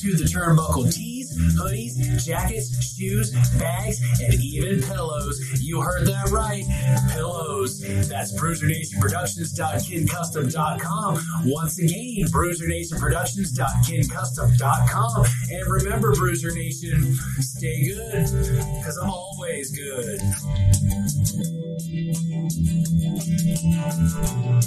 to the turnbuckle tees, hoodies, jackets, shoes, bags, and even pillows. You heard that right. Pillows. That's bruisernationproductions.kincustom.com. Once again, bruisernationproductions.kincustom.com. And remember, Bruiser Nation, stay good, because I'm always good. Oh,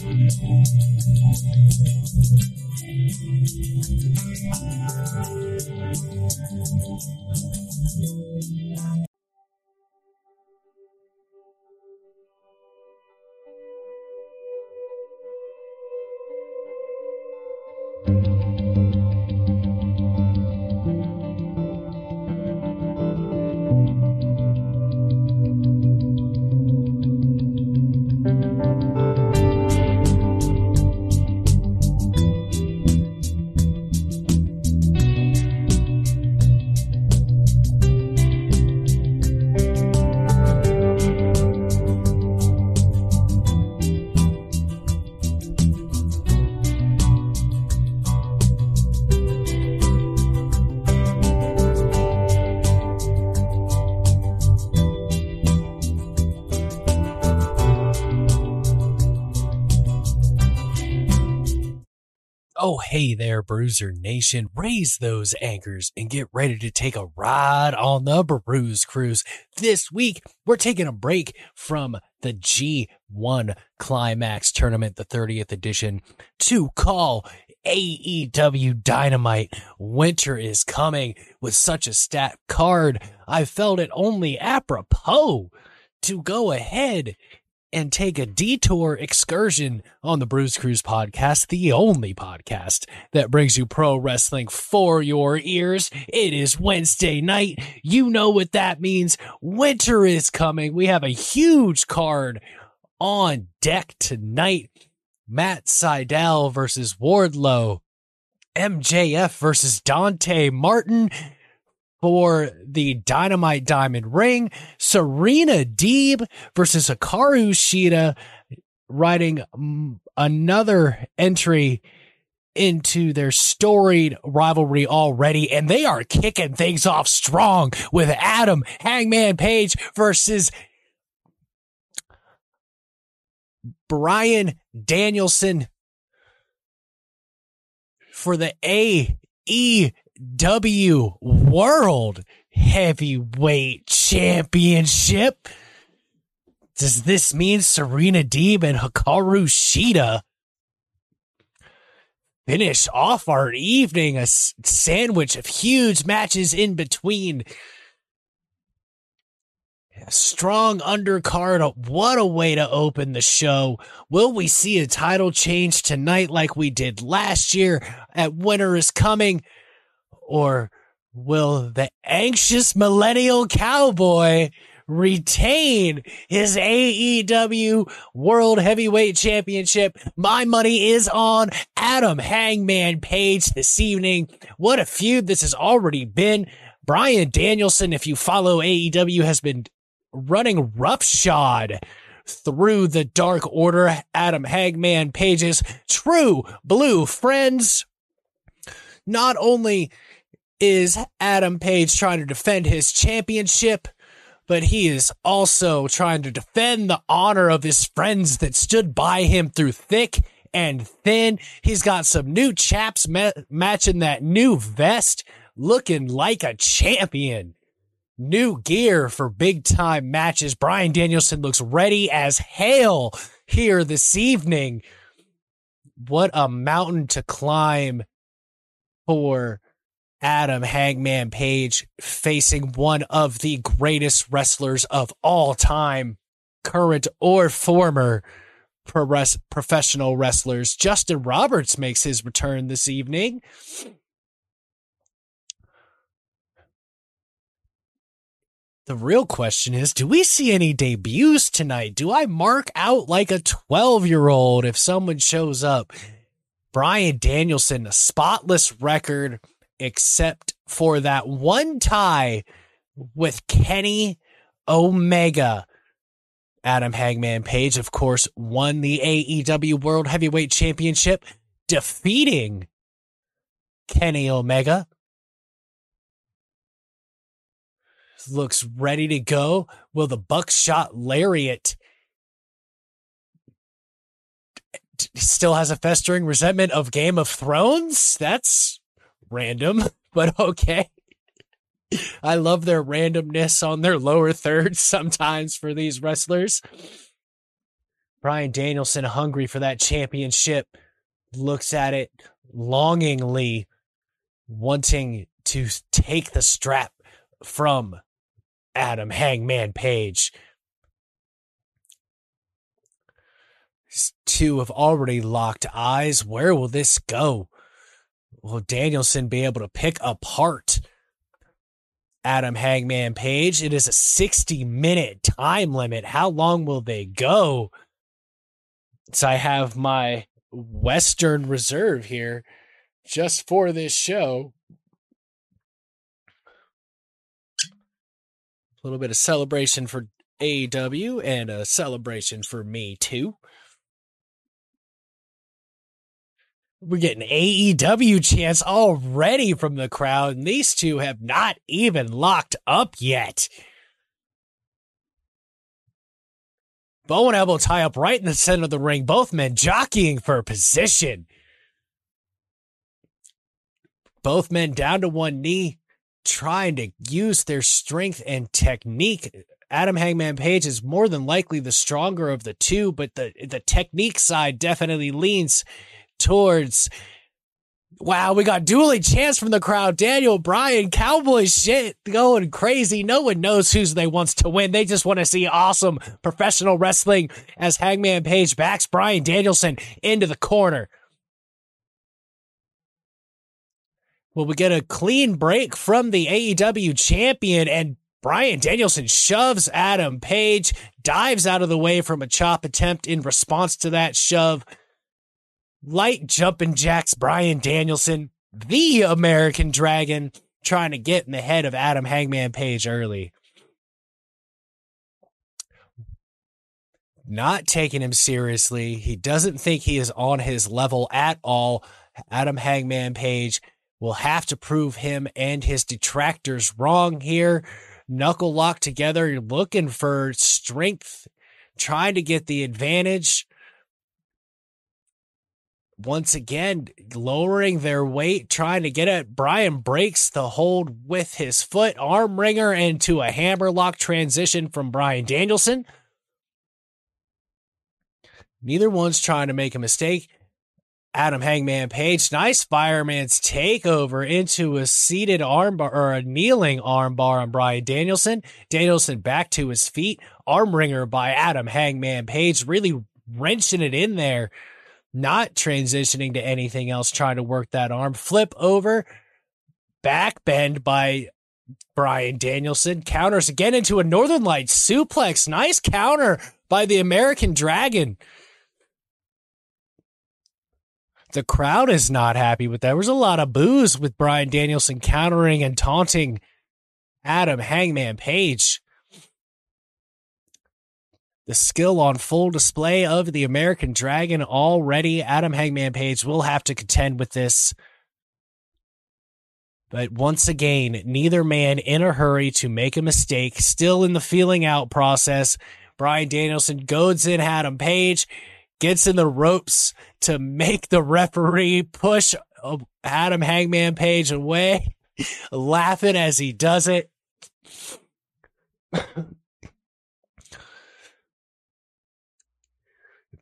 hey there, Bruiser Nation. Raise those anchors and get ready to take a ride on the Bruise Cruise. This week, we're taking a break from the G1 Climax Tournament, the 30th edition, to call AEW Dynamite. Winter is coming with such a stacked card. I felt it only apropos to go ahead and take a detour excursion on the Bruise Cruise podcast, the only podcast that brings you pro wrestling for your ears. It is Wednesday night. You know what that means. Winter is coming. We have a huge card on deck tonight. Matt Sydal versus Wardlow. MJF versus Dante Martin for the Dynamite Diamond Ring. Serena Deeb versus Hikaru Shida, writing another entry into their storied rivalry already, and they are kicking things off strong with Adam Hangman Page versus Bryan Danielson for the AE W World Heavyweight Championship. Does this mean Serena Deeb and Hikaru Shida finish off our evening? A sandwich of huge matches in between. Strong undercard. What a way to open the show. Will we see a title change tonight like we did last year at Winter is Coming? Or will the anxious millennial cowboy retain his AEW World Heavyweight Championship? My money is on Adam Hangman Page this evening. What a feud this has already been. Bryan Danielson, if you follow AEW, has been running roughshod through the Dark Order. Adam Hangman Page's true blue friends. Not only is Adam Page trying to defend his championship, but he is also trying to defend the honor of his friends that stood by him through thick and thin. He's got some new chaps ma- matching that new vest, looking like a champion. New gear for big time matches. Bryan Danielson looks ready as hell here this evening. What a mountain to climb for Adam Hangman Page facing one of the greatest wrestlers of all time, current or former professional wrestlers. Justin Roberts makes his return this evening. The real question is do we see any debuts tonight? Do I mark out like a 12 year old if someone shows up? Bryan Danielson, a spotless record except for that one tie with Kenny Omega. Adam Hangman Page, of course, won the AEW World Heavyweight Championship, defeating Kenny Omega. Looks ready to go. Will the buckshot lariat still has a festering resentment of Game of Thrones? That's random, but okay. I love their randomness on their lower thirds sometimes for these wrestlers. Bryan Danielson, hungry for that championship, looks at it longingly, wanting to take the strap from Adam Hangman Page. Two have already locked eyes. Where will this go? Will Danielson be able to pick apart Adam Hangman Page? It is a 60 minute time limit. How long will they go? So I have my Western Reserve here just for this show. A little bit of celebration for AW and a celebration for me too. We're getting AEW chants already from the crowd, and these two have not even locked up yet. Bow and elbow tie up right in the center of the ring, both men jockeying for position. Both men down to one knee, trying to use their strength and technique. Adam Hangman Page is more than likely the stronger of the two, but the the technique side definitely leans towards Wow, we got dueling chants from the crowd. Daniel Bryan, cowboy shit going crazy. No one knows who they wants to win. They just want to see awesome professional wrestling as Hangman Page backs Bryan Danielson into the corner. Well, we get a clean break from the AEW champion and Bryan Danielson shoves Adam Page, dives out of the way from a chop attempt in response to that shove light jumping jacks Bryan Danielson, the American Dragon, trying to get in the head of Adam Hangman Page early. Not taking him seriously. He doesn't think he is on his level at all. Adam Hangman Page will have to prove him and his detractors wrong here. Knuckle lock together, looking for strength, trying to get the advantage once again lowering their weight, trying to get it. Bryan breaks the hold with his foot, arm wringer into a hammerlock transition from Bryan Danielson. Neither one's trying to make a mistake. Adam Hangman Page, nice fireman's takeover into a seated armbar or a kneeling armbar on Bryan Danielson. Danielson back to his feet, arm wringer by Adam Hangman Page, really wrenching it in there not transitioning to anything else, trying to work that arm. Flip over, back bend by Bryan Danielson. Counters again into a Northern Lights suplex. Nice counter by the American Dragon. The crowd is not happy with that. There was a lot of boos with Bryan Danielson countering and taunting Adam Hangman Page the skill on full display of the American Dragon already. Adam Hangman Page will have to contend with this. But once again, neither man in a hurry to make a mistake, still in the feeling out process. Bryan Danielson goads in Adam Page, gets in the ropes to make the referee push Adam Hangman Page away, laughing as he does it.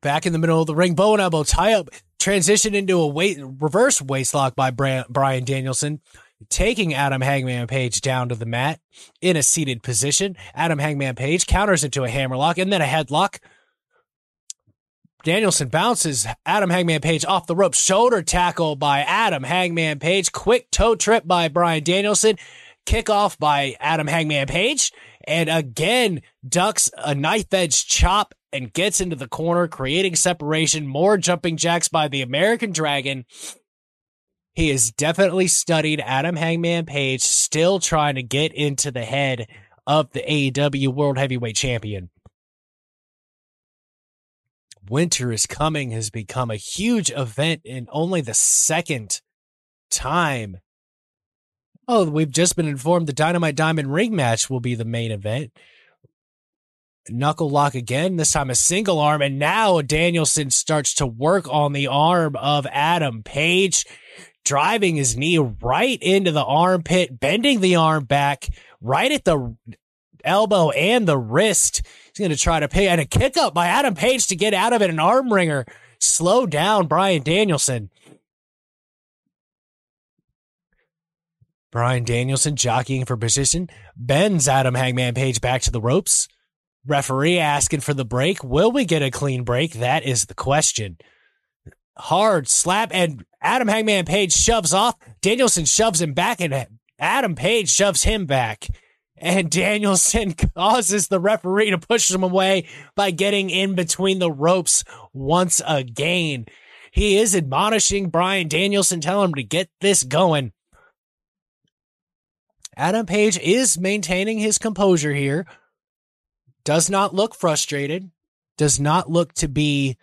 back in the middle of the ring, bow and elbow tie up, transition into a weight reverse waist lock by Bryan Danielson, taking Adam Hangman Page down to the mat in a seated position. Adam Hangman Page counters into a hammerlock and then a headlock. Danielson bounces Adam Hangman Page off the rope. Shoulder tackle by Adam Hangman Page. Quick toe trip by Bryan Danielson. Kickoff by Adam Hangman Page. And again, ducks a knife edge chop and gets into the corner, creating separation. More jumping jacks by the American Dragon. He has definitely studied Adam Hangman Page, still trying to get into the head of the AEW World Heavyweight Champion. Winter is Coming has become a huge event in only the second time. Oh, we've just been informed the Dynamite Diamond Ring match will be the main event knuckle lock again, this time a single arm. And now Danielson starts to work on the arm of Adam Page, driving his knee right into the armpit, bending the arm back right at the elbow and the wrist. He's going to try to pay and a kick up by Adam Page to get out of it. An arm wringer. Slow down Bryan Danielson. Bryan Danielson jockeying for position, bends Adam Hangman Page back to the ropes. Referee asking for the break. Will we get a clean break? That is the question. Hard slap, and Adam Hangman Page shoves off. Danielson shoves him back, and Adam Page shoves him back. And Danielson causes the referee to push him away by getting in between the ropes once again. He is admonishing Bryan Danielson, telling him to get this going. Adam Page is maintaining his composure here. Does not look frustrated. Does not look to be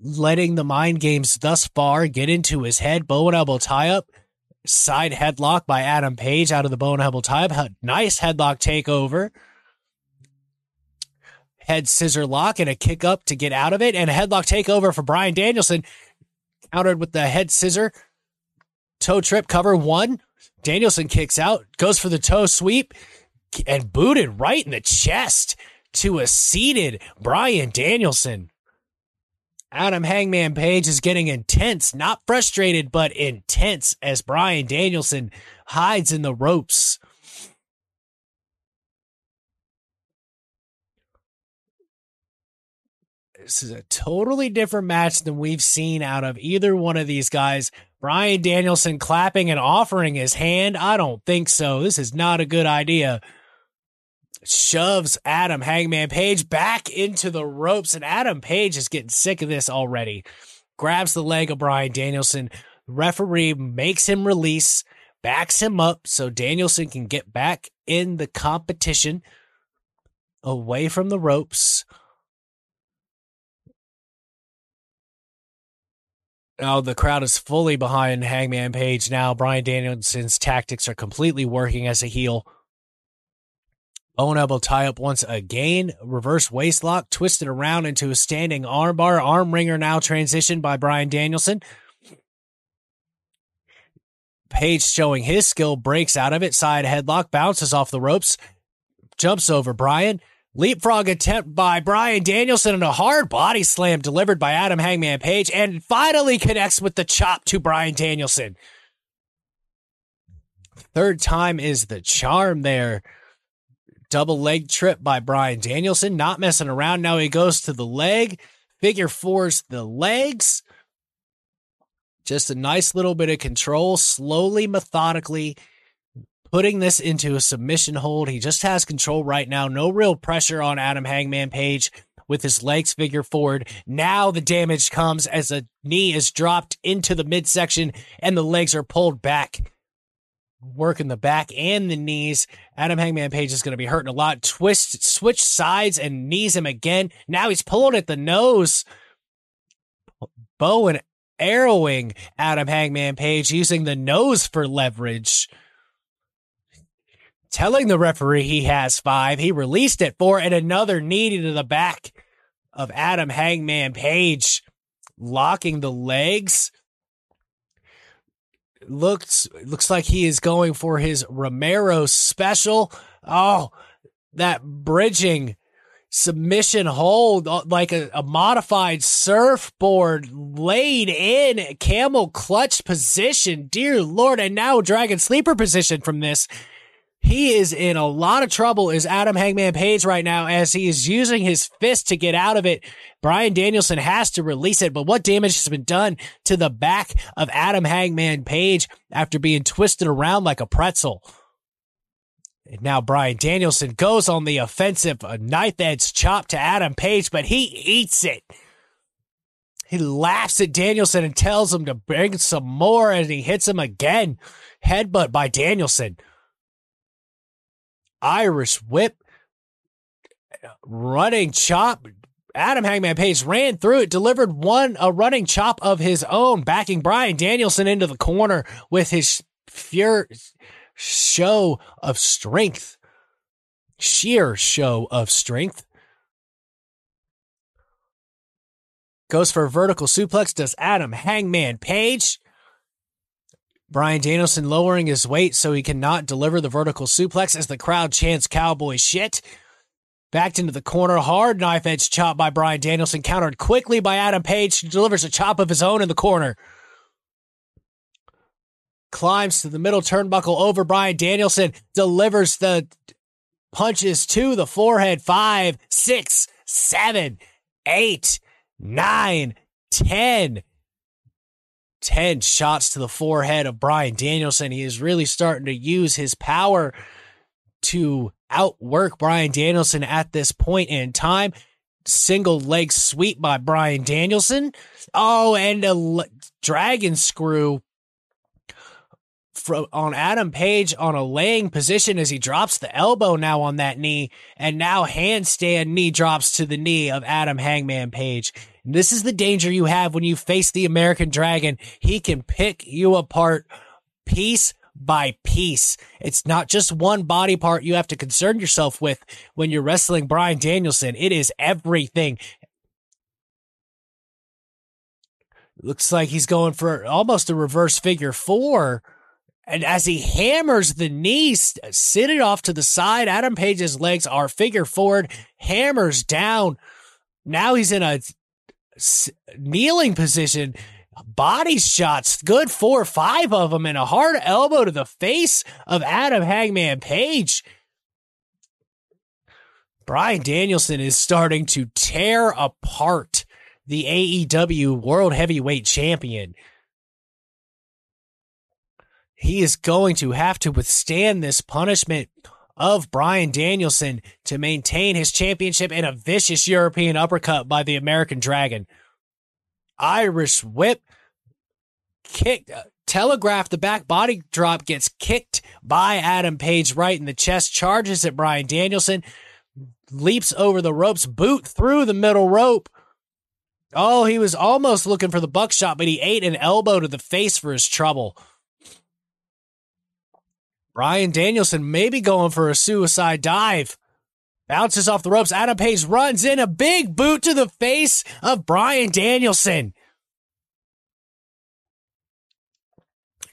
letting the mind games thus far get into his head. Bow and elbow tie up. Side headlock by Adam Page out of the bow and elbow tie up. Nice headlock takeover. Head scissor lock and a kick up to get out of it. And a headlock takeover for Bryan Danielson. Countered with the head scissor. Toe trip cover one. Danielson kicks out, goes for the toe sweep, and booted right in the chest to a seated Bryan Danielson. Adam Hangman Page is getting intense, not frustrated, but intense as Bryan Danielson hides in the ropes. This is a totally different match than we've seen out of either one of these guys. Bryan Danielson clapping and offering his hand. I don't think so. This is not a good idea. Shoves Adam Hangman Page back into the ropes, and Adam Page is getting sick of this already. Grabs the leg of Bryan Danielson. Referee makes him release, backs him up so Danielson can get back in the competition away from the ropes. Oh, the crowd is fully behind Hangman Page now. Bryan Danielson's tactics are completely working as a heel. Owen elbow tie up once again. Reverse waist lock, twisted around into a standing armbar. Arm wringer now transitioned by Bryan Danielson. Page showing his skill, breaks out of it. Side headlock, bounces off the ropes, jumps over Bryan. Leapfrog attempt by Bryan Danielson and a hard body slam delivered by Adam Hangman Page and finally connects with the chop to Bryan Danielson. Third time is the charm there. Double leg trip by Bryan Danielson, not messing around. Now he goes to the leg, figure fours the legs. Just a nice little bit of control, slowly, methodically putting this into a submission hold. He just has control right now. No real pressure on Adam Hangman Page with his legs figure forward. Now the damage comes as a knee is dropped into the midsection and the legs are pulled back. Working the back and the knees. Adam Hangman Page is going to be hurting a lot. Twist, switch sides and knees him again. Now he's pulling at the nose. Bow and arrowing Adam Hangman Page using the nose for leverage telling the referee he has five. He released it four, and another knee to the back of Adam Hangman Page, locking the legs. Looks looks like he is going for his Romero special. Oh, that bridging submission hold uh, like a, a, modified surfboard laid in camel clutch position. Dear Lord, and now dragon sleeper position from this. He is in a lot of trouble is Adam Hangman Page right now as he is using his fist to get out of it. Bryan Danielson has to release it, but what damage has been done to the back of Adam Hangman Page after being twisted around like a pretzel? And now Bryan Danielson goes on the offensive, a knife edge chop to Adam Page, but he eats it. He laughs at Danielson and tells him to bring some more, and he hits him again. Headbutt by Danielson. Irish whip, running chop. Adam Hangman Page ran through it, delivered one a running chop of his own, backing Bryan Danielson into the corner with his pure show of strength, sheer show of strength. Goes for a vertical suplex. Does Adam Hangman Page? Bryan Danielson lowering his weight so he cannot deliver the vertical suplex as the crowd chants cowboy shit. Backed into the corner, hard knife edge chop by Bryan Danielson, countered quickly by Adam Page, who delivers a chop of his own in the corner. Climbs to the middle turnbuckle over Bryan Danielson, delivers the punches to the forehead. Five, six, seven, eight, nine, ten. 10 shots to the forehead of Bryan Danielson. He is really starting to use his power to outwork Bryan Danielson at this point in time. Single leg sweep by Bryan Danielson. Oh, and a dragon screw from on Adam Page on a laying position as he drops the elbow now on that knee, and now handstand knee drops to the knee of Adam Hangman Page. This is the danger you have when you face the American Dragon. He can pick you apart piece by piece. It's not just one body part you have to concern yourself with when you're wrestling Bryan Danielson. It is everything. Looks like he's going for almost a reverse figure four. And as he hammers the knees, sit it off to the side, Adam Page's legs are figure forward, hammers down. Now he's in a kneeling position, body shots, good four or five of them, and a hard elbow to the face of Adam Hangman Page. Bryan Danielson is starting to tear apart the AEW World Heavyweight Champion. He is going to have to withstand this punishment of Bryan Danielson to maintain his championship in a vicious European uppercut by the American Dragon. Irish whip, kick, uh, telegraph the back body drop gets kicked by Adam Page right in the chest, charges at Bryan Danielson, leaps over the ropes, boot through the middle rope. Oh, he was almost looking for the buckshot, but he ate an elbow to the face for his trouble. Bryan Danielson maybe going for a suicide dive. Bounces off the ropes. Adam Page runs in a big boot to the face of Bryan Danielson.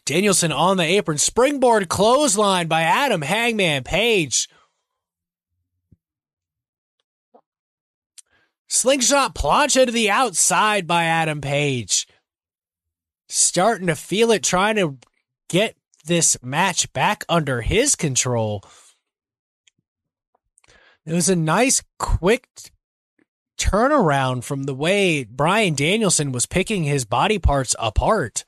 Danielson on the apron. Springboard clothesline by Adam Hangman Page. Slingshot plancha to the outside by Adam Page. Starting to feel it, trying to get this match back under his control. It was a nice, quick turnaround from the way Bryan Danielson was picking his body parts apart.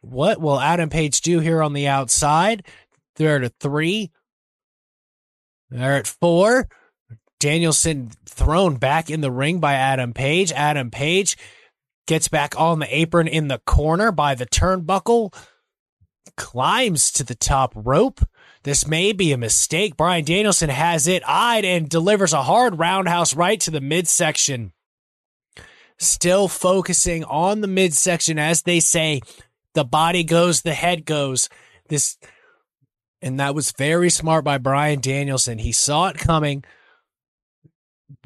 What will Adam Page do here on the outside? They're at three. They're at four. Danielson thrown back in the ring by Adam Page. Adam Page gets back on the apron in the corner by the turnbuckle, climbs to the top rope. This may be a mistake. Bryan Danielson has it eyed and delivers a hard roundhouse right to the midsection. Still focusing on the midsection, as they say, the body goes, the head goes. This, and that was very smart by Bryan Danielson. He saw it coming,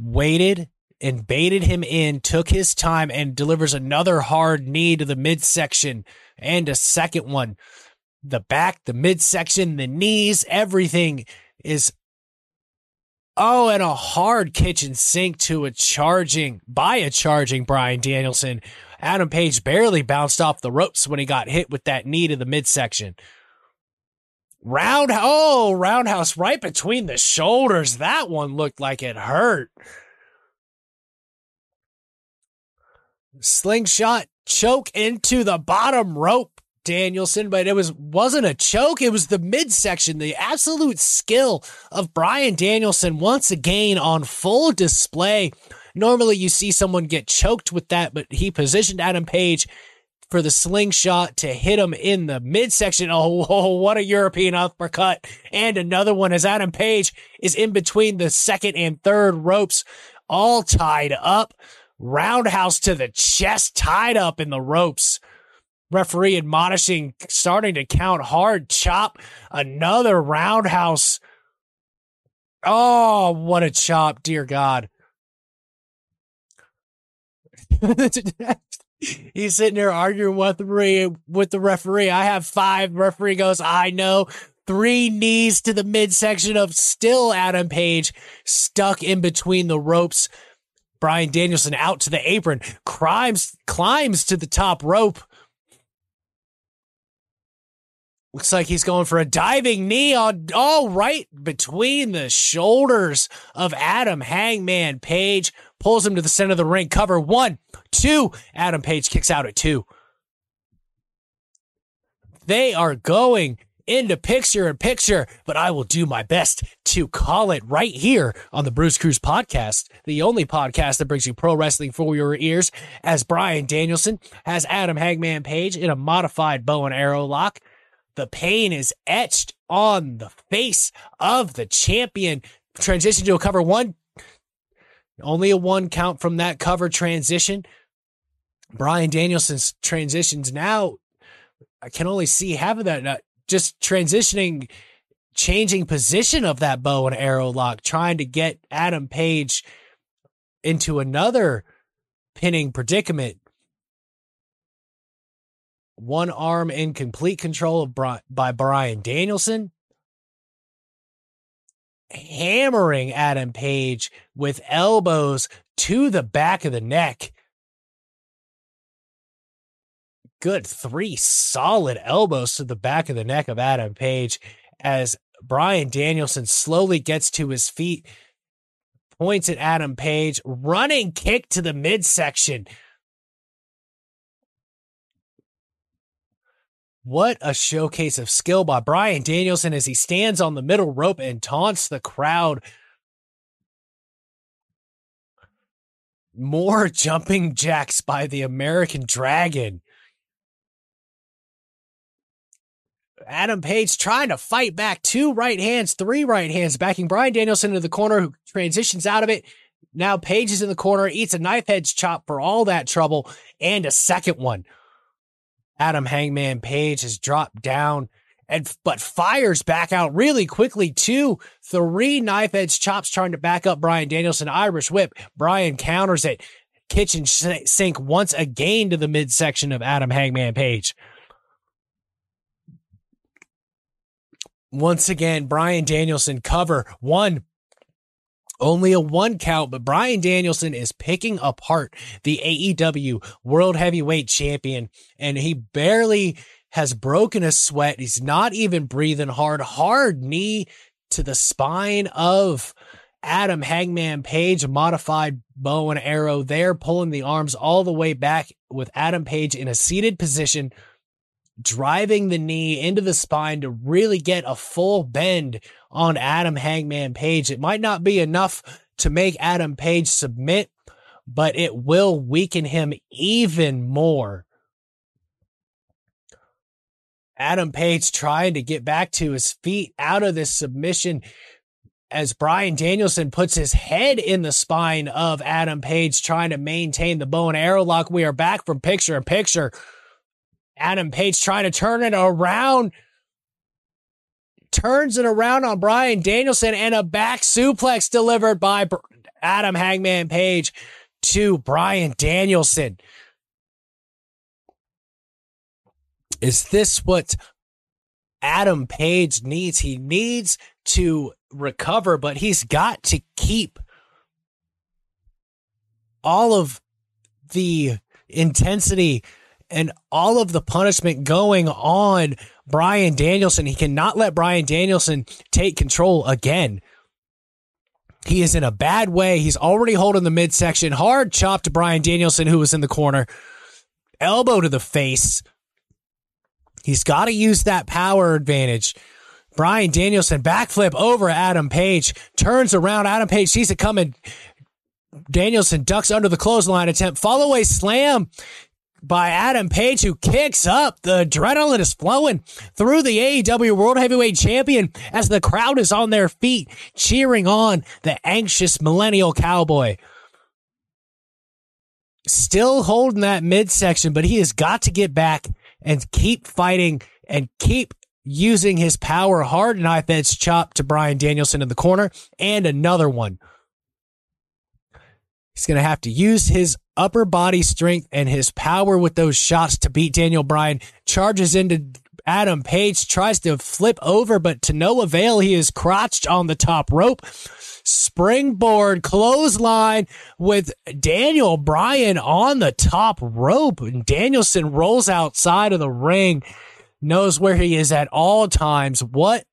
waited, and baited him in, took his time, and delivers another hard knee to the midsection and a second one. The back, the midsection, the knees, everything is. Oh, and a hard kitchen sink to a charging, by a charging Bryan Danielson. Adam Page barely bounced off the ropes when he got hit with that knee to the midsection. Round, oh, roundhouse right between the shoulders. That one looked like it hurt. Slingshot choke into the bottom rope, Danielson, but it was wasn't a choke. It was the midsection, the absolute skill of Bryan Danielson once again on full display. Normally you see someone get choked with that, but he positioned Adam Page for the slingshot to hit him in the midsection. Oh, oh, what a European uppercut. And another one as Adam Page is in between the second and third ropes, all tied up roundhouse to the chest, tied up in the ropes. Referee admonishing, starting to count hard chop. Another roundhouse. Oh, what a chop, dear God. He's sitting there arguing with the referee. With the referee, I have five. Referee goes, I know. Three knees to the midsection of still Adam Page stuck in between the ropes. Bryan Danielson out to the apron, climbs climbs to the top rope. Looks like he's going for a diving knee on all right between the shoulders of Adam Hangman Page. Pulls him to the center of the ring. Cover one, two. Adam Page kicks out at two. They are going into picture in picture, but I will do my best to call it right here on the Bruise Cruise podcast, the only podcast that brings you pro wrestling for your ears, as Bryan Danielson has Adam Hangman Page in a modified bow and arrow lock. The pain is etched on the face of the champion. Transition to a cover one. Only a one count from that cover transition. Bryan Danielson's transitions now I can only see half of that just transitioning, changing position of that bow and arrow lock, trying to get Adam Page into another pinning predicament. One arm in complete control of Bri- by Bryan Danielson, hammering Adam Page with elbows to the back of the neck good three solid elbows to the back of the neck of Adam Page as Bryan Danielson slowly gets to his feet, points at Adam Page, running kick to the midsection. What a showcase of skill by Bryan Danielson as he stands on the middle rope and taunts the crowd. More jumping jacks by the American Dragon. Adam Page trying to fight back two right hands, three right hands, backing Bryan Danielson into the corner, who transitions out of it. Now Page is in the corner, eats a knife edge chop for all that trouble, and a second one. Adam Hangman Page has dropped down and but fires back out really quickly. Two, three knife edge chops trying to back up Bryan Danielson. Irish whip. Bryan counters it. Kitchen sink once again to the midsection of Adam Hangman Page. Once again, Bryan Danielson cover one. Only a one count, but Bryan Danielson is picking apart the AEW World Heavyweight Champion, and he barely has broken a sweat. He's not even breathing hard. Hard knee to the spine of Adam Hangman Page, modified bow and arrow there, pulling the arms all the way back with Adam Page in a seated position driving the knee into the spine to really get a full bend on Adam Hangman Page. It might not be enough to make Adam Page submit, but it will weaken him even more. Adam Page trying to get back to his feet out of this submission as Bryan Danielson puts his head in the spine of Adam Page trying to maintain the bow and arrow lock. We are back from picture in picture. Adam Page trying to turn it around. Turns it around on Bryan Danielson and a back suplex delivered by Adam Hangman Page to Bryan Danielson. Is this what Adam Page needs? He needs to recover, but he's got to keep all of the intensity and all of the punishment going on Bryan Danielson. He cannot let Bryan Danielson take control again. He is in a bad way. He's already holding the midsection. Hard chop to Bryan Danielson, who was in the corner. Elbow to the face. He's got to use that power advantage. Bryan Danielson backflip over Adam Page. Turns around. Adam Page sees it coming. Danielson ducks under the clothesline attempt. Fallaway slam by Adam Page, who kicks up. The adrenaline is flowing through the AEW World Heavyweight Champion as the crowd is on their feet, cheering on the anxious millennial cowboy. Still holding that midsection, but he has got to get back and keep fighting and keep using his power. Hard knife edge chop to Bryan Danielson in the corner and another one. He's going to have to use his upper body strength and his power with those shots to beat Daniel Bryan. Charges into Adam Page, tries to flip over, but to no avail. He is crotched on the top rope. Springboard clothesline with Daniel Bryan on the top rope. And Danielson rolls outside of the ring, knows where he is at all times. What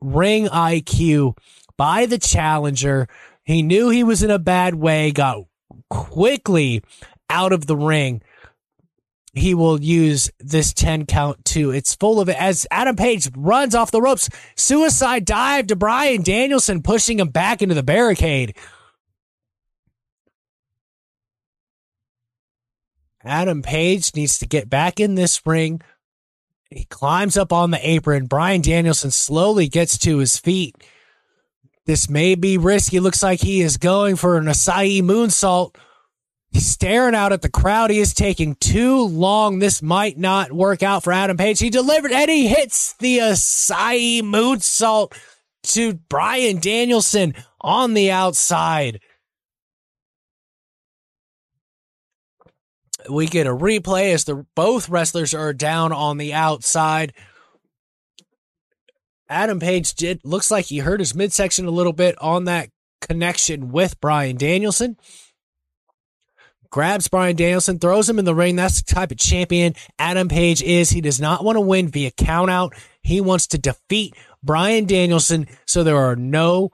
ring IQ by the challenger. He knew he was in a bad way, got quickly out of the ring. He will use this 10 count too. It's full of it as Adam Page runs off the ropes. Suicide dive to Bryan Danielson, pushing him back into the barricade. Adam Page needs to get back in this ring. He climbs up on the apron. Bryan Danielson slowly gets to his feet. This may be risky. Looks like he is going for an Asai moonsault. He's staring out at the crowd. He is taking too long. This might not work out for Adam Page. He delivered and he hits the Asai moonsault to Bryan Danielson on the outside. We get a replay as the both wrestlers are down on the outside. Adam Page did looks like he hurt his midsection a little bit on that connection with Bryan Danielson. Grabs Bryan Danielson, throws him in the ring. That's the type of champion Adam Page is. He does not want to win via count out. He wants to defeat Bryan Danielson so there are no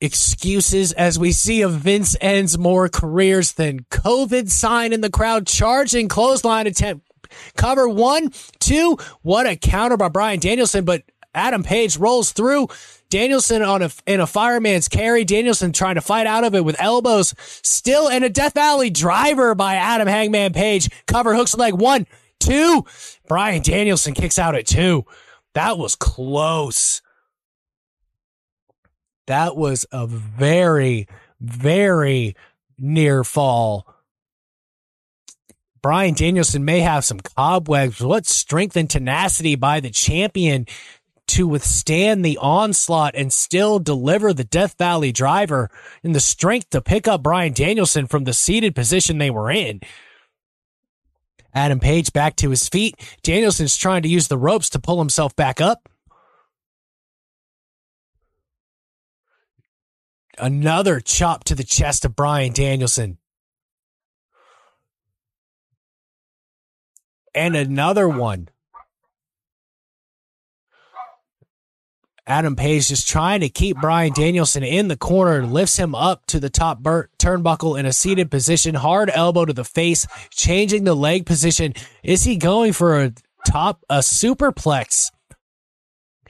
excuses as we see a Vince ends more careers than COVID sign in the crowd, charging clothesline attempt. Cover one, two. What a counter by Bryan Danielson, but Adam Page rolls through. Danielson on a in a fireman's carry. Danielson trying to fight out of it with elbows. Still in a Death Valley driver by Adam Hangman Page. Cover hooks leg one, two. Bryan Danielson kicks out at two. That was close. That was a very, very near fall. Bryan Danielson may have some cobwebs. What strength and tenacity by the champion to withstand the onslaught and still deliver the Death Valley driver and the strength to pick up Bryan Danielson from the seated position they were in. Adam Page back to his feet. Danielson's trying to use the ropes to pull himself back up. Another chop to the chest of Bryan Danielson. And another one. Adam Page just trying to keep Bryan Danielson in the corner, and lifts him up to the top bur- turnbuckle in a seated position, hard elbow to the face, changing the leg position. Is he going for a top, a superplex?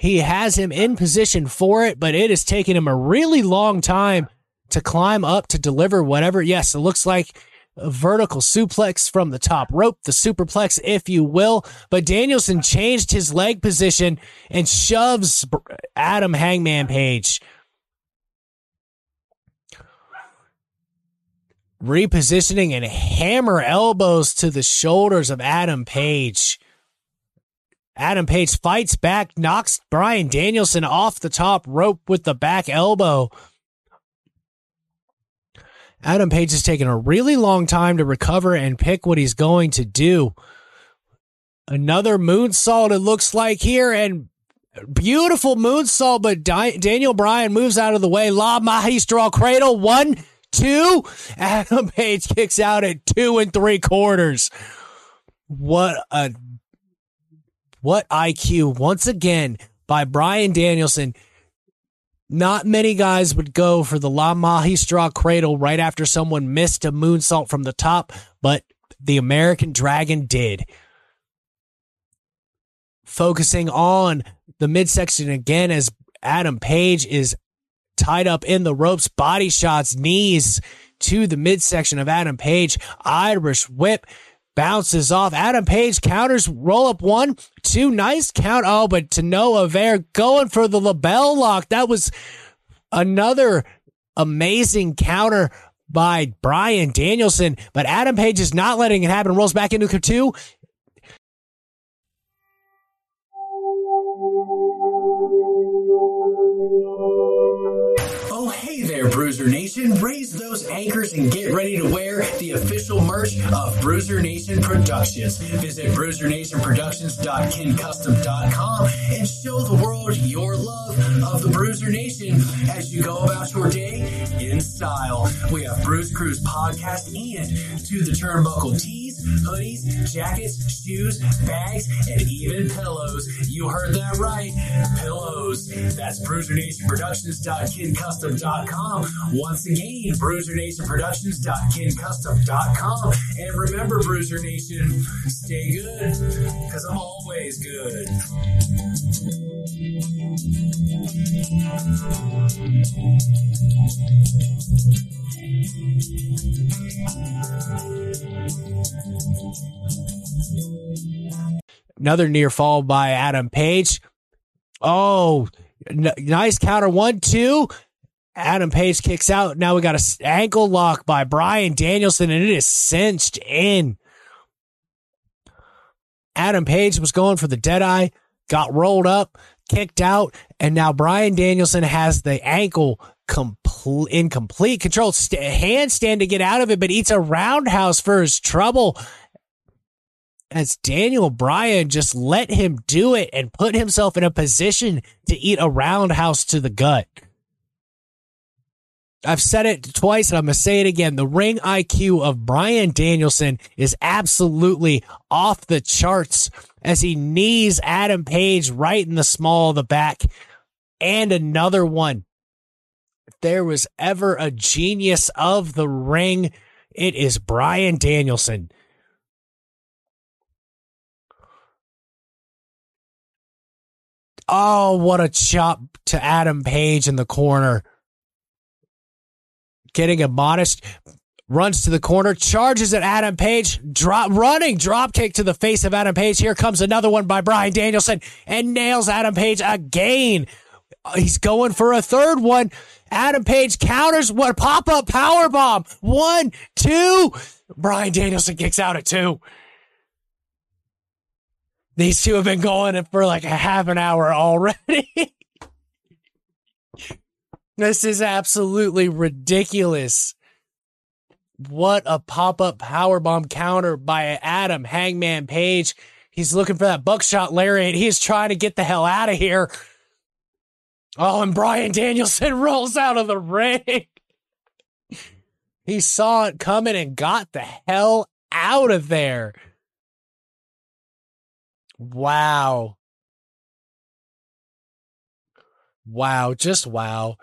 He has him in position for it, but it has taken him a really long time to climb up to deliver whatever. Yes, it looks like vertical suplex from the top rope, the superplex, if you will. But Danielson changed his leg position and shoves Adam Hangman Page. Repositioning and hammer elbows to the shoulders of Adam Page. Adam Page fights back, knocks Bryan Danielson off the top rope with the back elbow. Adam Page has taken a really long time to recover and pick what he's going to do. Another moonsault, it looks like here, and beautiful moonsault, but Di- Daniel Bryan moves out of the way. La Magistral Cradle, one, two. Adam Page kicks out at two and three quarters. What a what IQ once again by Bryan Danielson not many guys would go for the La Magistral cradle right after someone missed a moonsault from the top, but the American Dragon did. Focusing on the midsection again as Adam Page is tied up in the ropes, body shots, knees to the midsection of Adam Page, Irish whip bounces off. Adam Page counters, roll up one, two, nice count. Oh, but to no avail, going for the LeBell Lock. That was another amazing counter by Bryan Danielson, but Adam Page is not letting it happen. Rolls back into two. There, Bruiser Nation. Raise those anchors and get ready to wear the official merch of Bruiser Nation Productions. Visit BruiserNationProductions.KinCustom.com and show the world your love of the Bruiser Nation as you go about your day in style. We have Bruise Cruise podcast and to the turnbuckle tees, hoodies, jackets, shoes, bags, and even pillows. You heard that right. Pillows. That's BruiserNationProductions.KinCustom.com. Once again, BruiserNationProductions.KinCustom.com. And remember, Bruiser Nation, stay good, because I'm always good. Another near fall by Adam Page. Oh, n- nice counter. One, two. Adam Page kicks out. Now we got a ankle lock by Bryan Danielson, and it is cinched in. Adam Page was going for the dead eye, got rolled up, kicked out, and now Bryan Danielson has the ankle complete in complete control. St- handstand to get out of it, but eats a roundhouse for his trouble. As Daniel Bryan just let him do it and put himself in a position to eat a roundhouse to the gut. I've said it twice and I'm going to say it again. The ring IQ of Bryan Danielson is absolutely off the charts as he knees Adam Page right in the small of the back. And another one. There was ever a genius of the ring, it is Bryan Danielson. Oh, what a chop to Adam Page in the corner getting a modest runs to the corner, charges at Adam Page, drop running drop kick to the face of Adam Page. Here comes another one by Bryan Danielson and nails Adam Page again. Uh, he's going for a third one. Adam Page counters what a pop up power bomb. One, two. Bryan Danielson kicks out at two. These two have been going for like a half an hour already. This is absolutely ridiculous. What a pop up power bomb counter by Adam Hangman Page. He's looking for that buckshot lariat. He is trying to get the hell out of here. Oh, and Bryan Danielson rolls out of the ring. he saw it coming and got the hell out of there. Wow. Wow, just wow.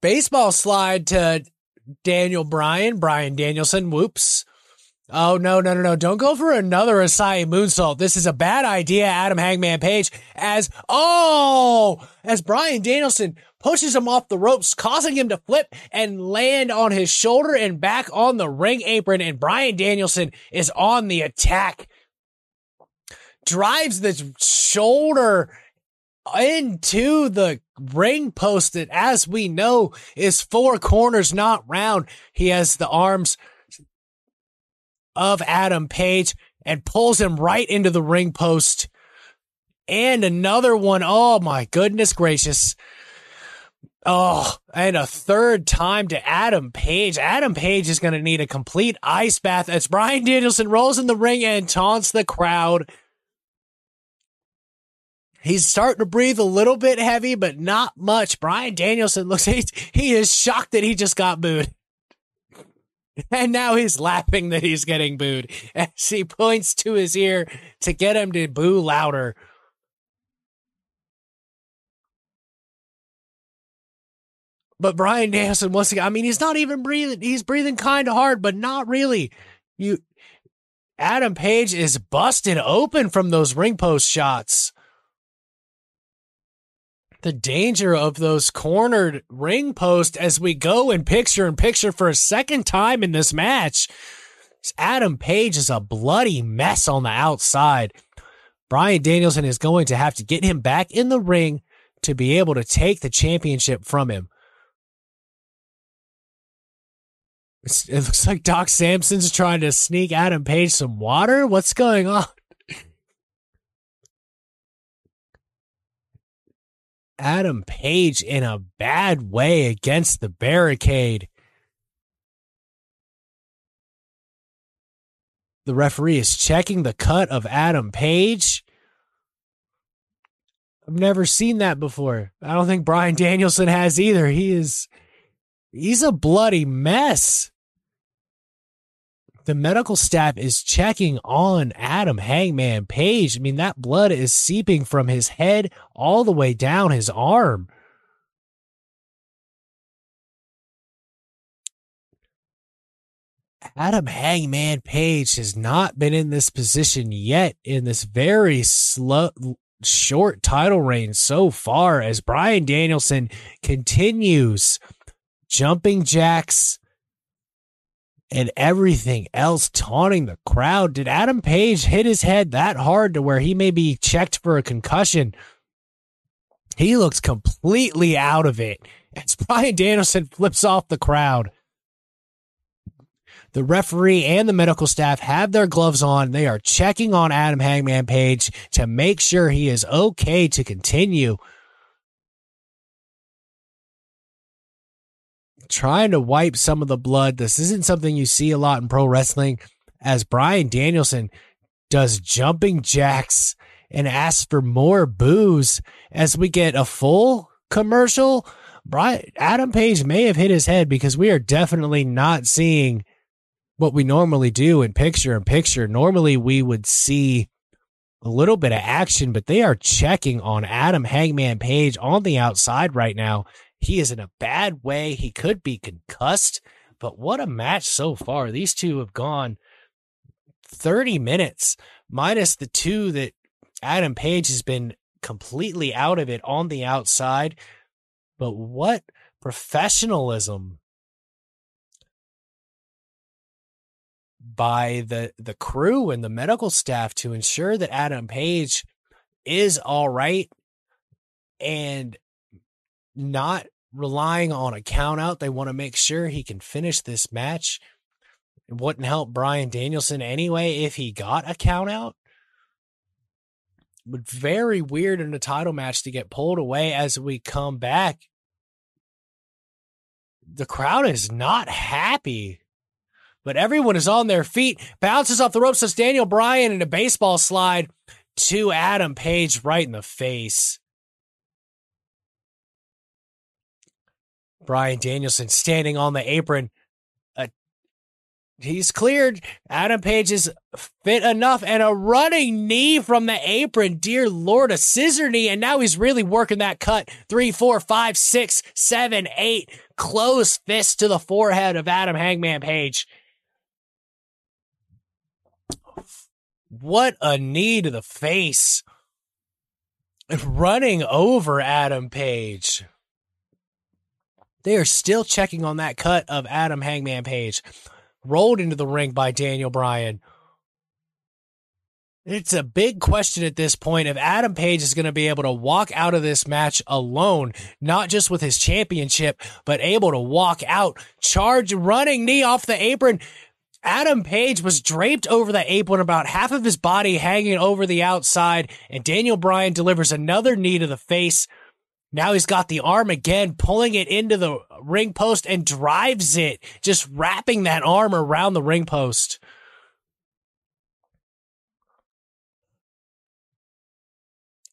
baseball slide to Daniel Bryan, Bryan Danielson. Whoops. Oh, no, no, no, no. Don't go for another Asai moonsault. This is a bad idea, Adam Hangman Page, as, oh, as Bryan Danielson pushes him off the ropes, causing him to flip and land on his shoulder and back on the ring apron. And Bryan Danielson is on the attack. Drives the shoulder into the ring post that, as we know, is four corners, not round. He has the arms of Adam Page and pulls him right into the ring post. And another one. Oh my goodness gracious. Oh, and a third time to Adam Page. Adam Page is going to need a complete ice bath as Bryan Danielson rolls in the ring and taunts the crowd. He's starting to breathe a little bit heavy, but not much. Bryan Danielson looks, he, he is shocked that he just got booed. And now he's laughing that he's getting booed as he points to his ear to get him to boo louder. But Bryan Danielson, once again, I mean, he's not even breathing. He's breathing kind of hard, but not really. You, Adam Page is busted open from those ring post shots the danger of those cornered ring posts as we go in picture in picture for a second time in this match. Adam Page is a bloody mess on the outside. Bryan Danielson is going to have to get him back in the ring to be able to take the championship from him. It looks like Doc Sampson's trying to sneak Adam Page some water. What's going on? Adam Page in a bad way against the barricade. The referee is checking the cut of Adam Page. I've never seen that before. I don't think Bryan Danielson has either. He is he's a bloody mess. The medical staff is checking on Adam Hangman Page. I mean, that blood is seeping from his head all the way down his arm. Adam Hangman Page has not been in this position yet in this very slow, short title reign so far as Bryan Danielson continues jumping jacks and everything else taunting the crowd. Did Adam Page hit his head that hard to where he may be checked for a concussion? He looks completely out of it as Bryan Danielson flips off the crowd. The referee and the medical staff have their gloves on. They are checking on Adam Hangman Page to make sure he is okay to continue. Trying to wipe some of the blood. This isn't something you see a lot in pro wrestling as Bryan Danielson does jumping jacks and asks for more booze as we get a full commercial. Brian Adam Page may have hit his head because we are definitely not seeing what we normally do in picture in picture. Normally we would see a little bit of action, but they are checking on Adam Hangman Page on the outside right now. He is in a bad way. He could be concussed, but what a match so far. These two have gone 30 minutes minus the two that Adam Page has been completely out of it on the outside. But what professionalism by the the crew and the medical staff to ensure that Adam Page is all right and not relying on a count out. They want to make sure he can finish this match. It wouldn't help Bryan Danielson anyway if he got a count out. But very weird in a title match to get pulled away as we come back. The crowd is not happy but everyone is on their feet. Bounces off the ropes, says Daniel Bryan in a baseball slide to Adam Page right in the face. Bryan Danielson standing on the apron. Uh, he's cleared. Adam Page is fit enough and a running knee from the apron. Dear Lord, a scissor knee. And now he's really working that cut. Three, four, five, six, seven, eight. Close fist to the forehead of Adam Hangman Page. What a knee to the face. Running over Adam Page. They are still checking on that cut of Adam Hangman Page. Rolled into the ring by Daniel Bryan. It's a big question at this point if Adam Page is going to be able to walk out of this match alone, not just with his championship, but able to walk out, charge, running knee off the apron, Adam Page was draped over the apron, about half of his body hanging over the outside, and Daniel Bryan delivers another knee to the face. Now he's got the arm again, pulling it into the ring post and drives it, just wrapping that arm around the ring post.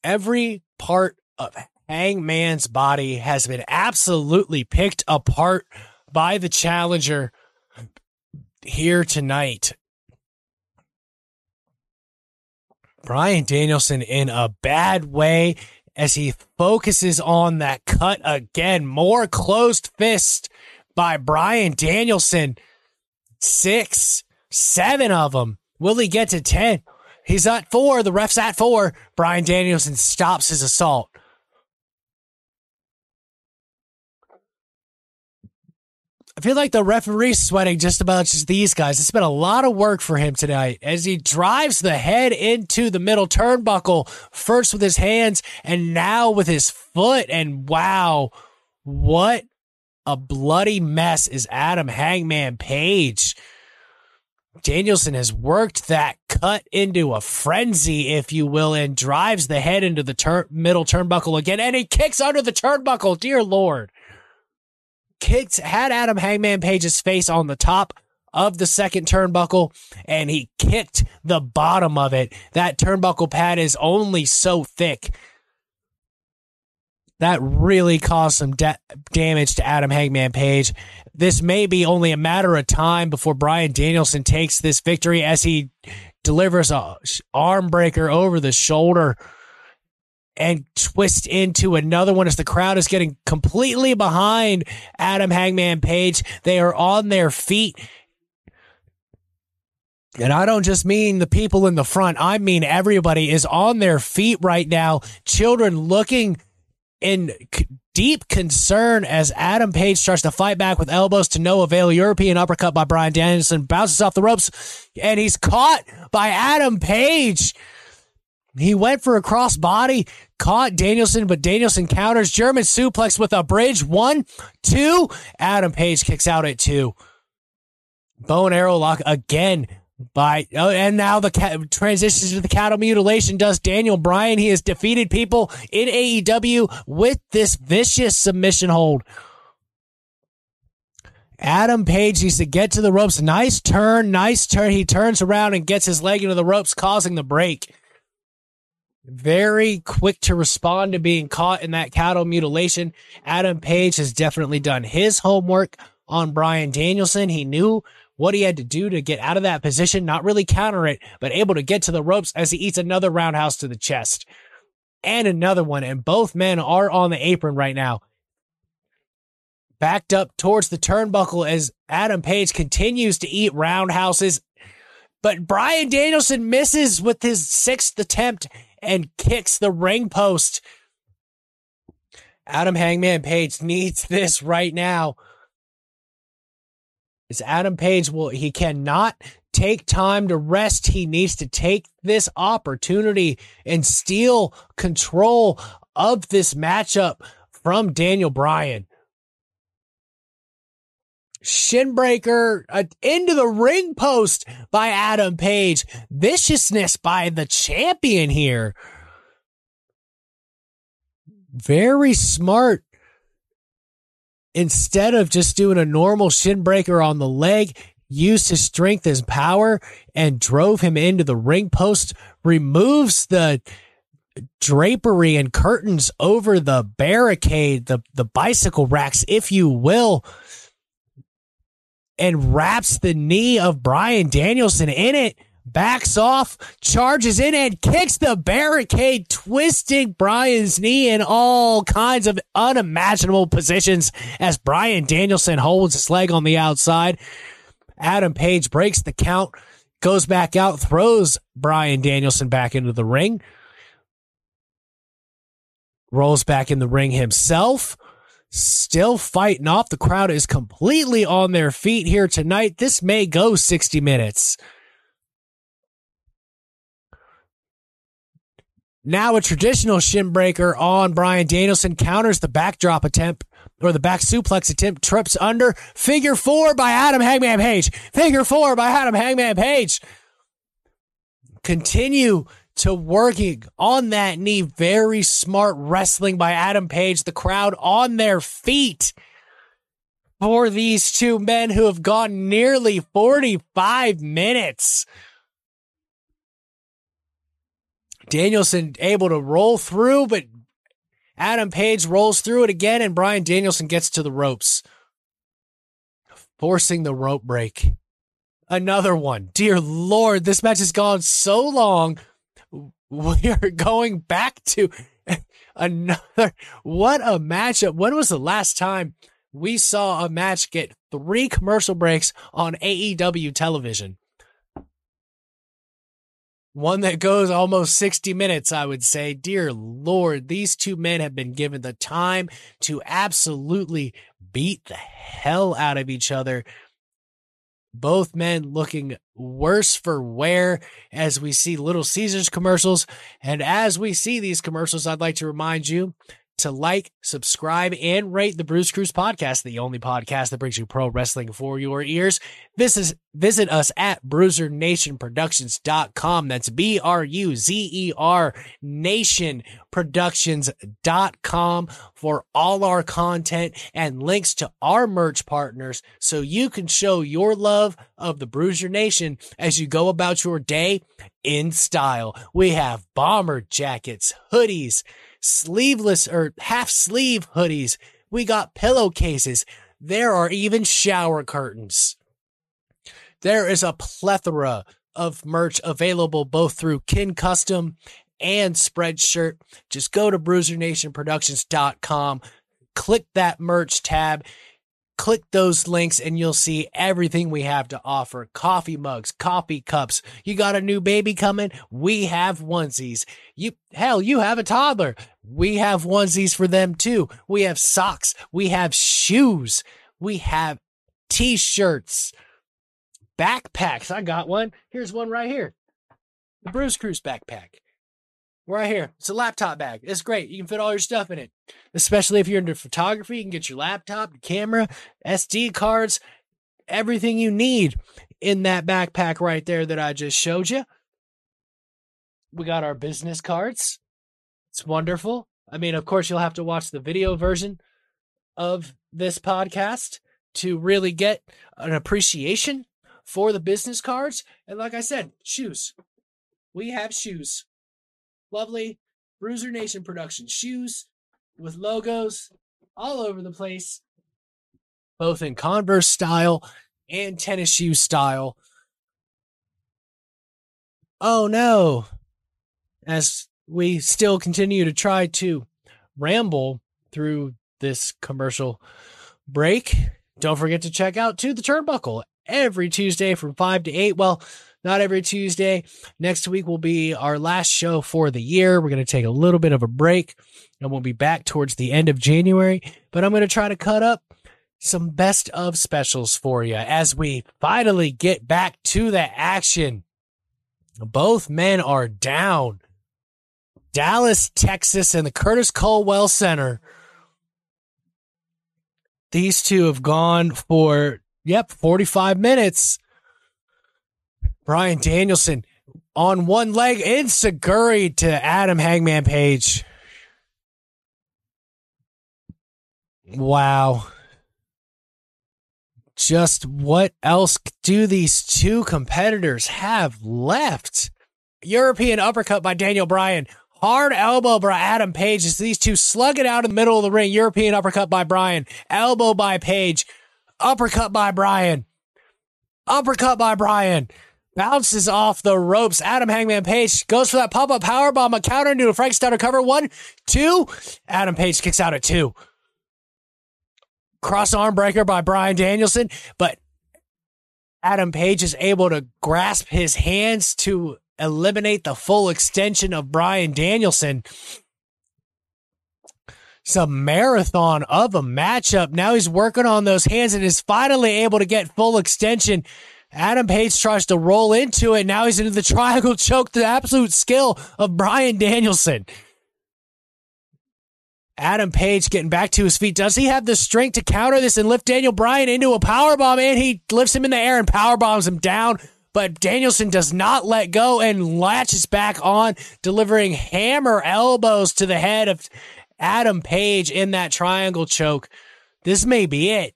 Every part of Hangman's body has been absolutely picked apart by the challenger here tonight. Bryan Danielson in a bad way as he focuses on that cut again. More closed fist by Bryan Danielson. Six, seven of them. Will he get to 10? He's at four. The ref's at four. Bryan Danielson stops his assault. I feel like the referee's sweating just about just these guys. It's been a lot of work for him tonight as he drives the head into the middle turnbuckle, first with his hands and now with his foot. And wow, what a bloody mess is Adam Hangman Page. Danielson has worked that cut into a frenzy, if you will, and drives the head into the tur- middle turnbuckle again, and he kicks under the turnbuckle. Dear Lord. Kicked, had Adam Hangman Page's face on the top of the second turnbuckle, and he kicked the bottom of it. That turnbuckle pad is only so thick. That really caused some da- damage to Adam Hangman Page. This may be only a matter of time before Bryan Danielson takes this victory as he delivers a arm breaker over the shoulder and twist into another one as the crowd is getting completely behind Adam Hangman Page. They are on their feet. And I don't just mean the people in the front. I mean everybody is on their feet right now. Children looking in deep concern as Adam Page starts to fight back with elbows to no avail. European uppercut by Bryan Danielson bounces off the ropes and he's caught by Adam Page. He went for a cross body, caught Danielson, but Danielson counters German suplex with a bridge. One, two. Adam Page kicks out at two. Bow and arrow lock again by oh, and now the ca- transitions to the cattle mutilation does Daniel Bryan. He has defeated people in AEW with this vicious submission hold. Adam Page needs to get to the ropes. Nice turn, nice turn. He turns around and gets his leg into the ropes, causing the break. Very quick to respond to being caught in that cattle mutilation. Adam Page has definitely done his homework on Bryan Danielson. He knew what he had to do to get out of that position, not really counter it, but able to get to the ropes as he eats another roundhouse to the chest and another one. And both men are on the apron right now. Backed up towards the turnbuckle as Adam Page continues to eat roundhouses. But Bryan Danielson misses with his sixth attempt and kicks the ring post. Adam Hangman Page needs this right now is Adam Page will he cannot take time to rest. He needs to take this opportunity and steal control of this matchup from Daniel Bryan. Shinbreaker uh, into the ring post by Adam Page. Viciousness by the champion here. Very smart instead of just doing a normal shin breaker on the leg, used his strength as power and drove him into the ring post, removes the drapery and curtains over the barricade, the, the bicycle racks, if you will, and wraps the knee of Bryan Danielson in it backs off, charges in and kicks the barricade, twisting Bryan's knee in all kinds of unimaginable positions as Bryan Danielson holds his leg on the outside. Adam Page breaks the count, goes back out, throws Bryan Danielson back into the ring, rolls back in the ring himself. Still fighting off. The crowd is completely on their feet here tonight. This may go 60 minutes. Now a traditional shin breaker on Bryan Danielson counters the backdrop attempt or the back suplex attempt, trips under. Figure four by Adam Hangman Page. Figure four by Adam Hangman Page. Continue to working on that knee. Very smart wrestling by Adam Page. The crowd on their feet for these two men who have gone nearly 45 minutes. Danielson able to roll through, but Adam Page rolls through it again, and Bryan Danielson gets to the ropes, forcing the rope break. Another one. Dear Lord, this match has gone so long. We are going back to another. What a matchup. When was the last time we saw a match get three commercial breaks on AEW television? one that goes almost 60 minutes, I would say. Dear Lord, these two men have been given the time to absolutely beat the hell out of each other. Both men looking worse for wear as we see Little Caesars commercials. And as we see these commercials, I'd like to remind you to like, subscribe, and rate the Bruise Cruise podcast, the only podcast that brings you pro wrestling for your ears. Visit, visit us at bruisernationproductions.com. That's B R U Z E R Nation Productions.com for all our content and links to our merch partners so you can show your love of the Bruiser Nation as you go about your day in style. We have bomber jackets, hoodies, sleeveless or half sleeve hoodies. We got pillowcases. There are even shower curtains. There is a plethora of merch available both through Kin Custom and Spreadshirt. Just go to bruisernationproductions.com, click that merch tab, click those links and you'll see everything we have to offer. Coffee mugs, coffee cups. You got a new baby coming? We have onesies. You hell, you have a toddler. We have onesies for them too. We have socks. We have shoes. We have t-shirts. Backpacks. I got one. Here's one right here. The Bruise Cruise backpack. Right here. It's a laptop bag. It's great. You can fit all your stuff in it. Especially if you're into photography, you can get your laptop, your camera, SD cards, everything you need in that backpack right there that I just showed you. We got our business cards. It's wonderful. I mean, of course, you'll have to watch the video version of this podcast to really get an appreciation for the business cards. And like I said, shoes. We have shoes lovely Bruiser Nation production shoes with logos all over the place, both in Converse style and tennis shoe style. Oh no, as we still continue to try to ramble through this commercial break, don't forget to check out To the Turnbuckle every Tuesday from 5 to 8. Well, not every Tuesday. Next week will be our last show for the year. We're going to take a little bit of a break and we'll be back towards the end of January. But I'm going to try to cut up some best of specials for you as we finally get back to the action. Both men are down. Dallas, Texas, and the Curtis Culwell Center. These two have gone for, yep, 45 minutes. Bryan Danielson on one leg enzuigiri to Adam Hangman Page. Wow. Just what else do these two competitors have left? European uppercut by Daniel Bryan. Hard elbow by Adam Page as these two slug it out in the middle of the ring. European uppercut by Bryan. Elbow by Page. Uppercut by Bryan. Uppercut by Bryan bounces off the ropes. Adam Hangman Page goes for that pop up power bomb, a counter into a Frank cover. One, two. Adam Page kicks out at two. Cross arm breaker by Bryan Danielson, but Adam Page is able to grasp his hands to eliminate the full extension of Bryan Danielson. Some marathon of a matchup. Now he's working on those hands and is finally able to get full extension Adam Page tries to roll into it. Now he's into the triangle choke, the absolute skill of Bryan Danielson. Adam Page getting back to his feet. Does he have the strength to counter this and lift Daniel Bryan into a power bomb? And he lifts him in the air and power bombs him down. But Danielson does not let go and latches back on, delivering hammer elbows to the head of Adam Page in that triangle choke. This may be it.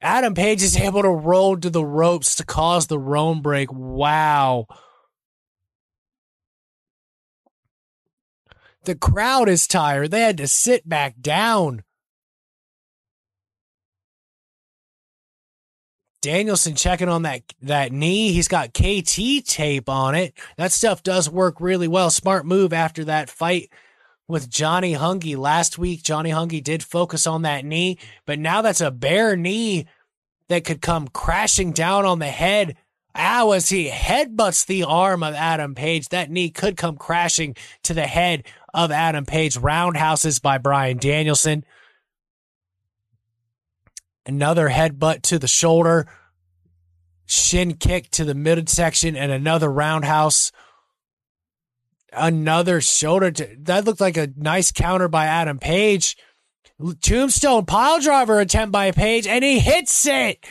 Adam Page is able to roll to the ropes to cause the Rome break. Wow. The crowd is tired. They had to sit back down. Danielson checking on that that knee. He's got KT tape on it. That stuff does work really well. Smart move after that fight with Johnny Hungee last week. Johnny Hungee did focus on that knee, but now that's a bare knee that could come crashing down on the head. Ow, as he headbutts the arm of Adam Page, that knee could come crashing to the head of Adam Page. Roundhouses by Bryan Danielson. Another headbutt to the shoulder. Shin kick to the midsection and another roundhouse. Another shoulder. To, that looked like a nice counter by Adam Page. Tombstone pile driver attempt by Page, and he hits it.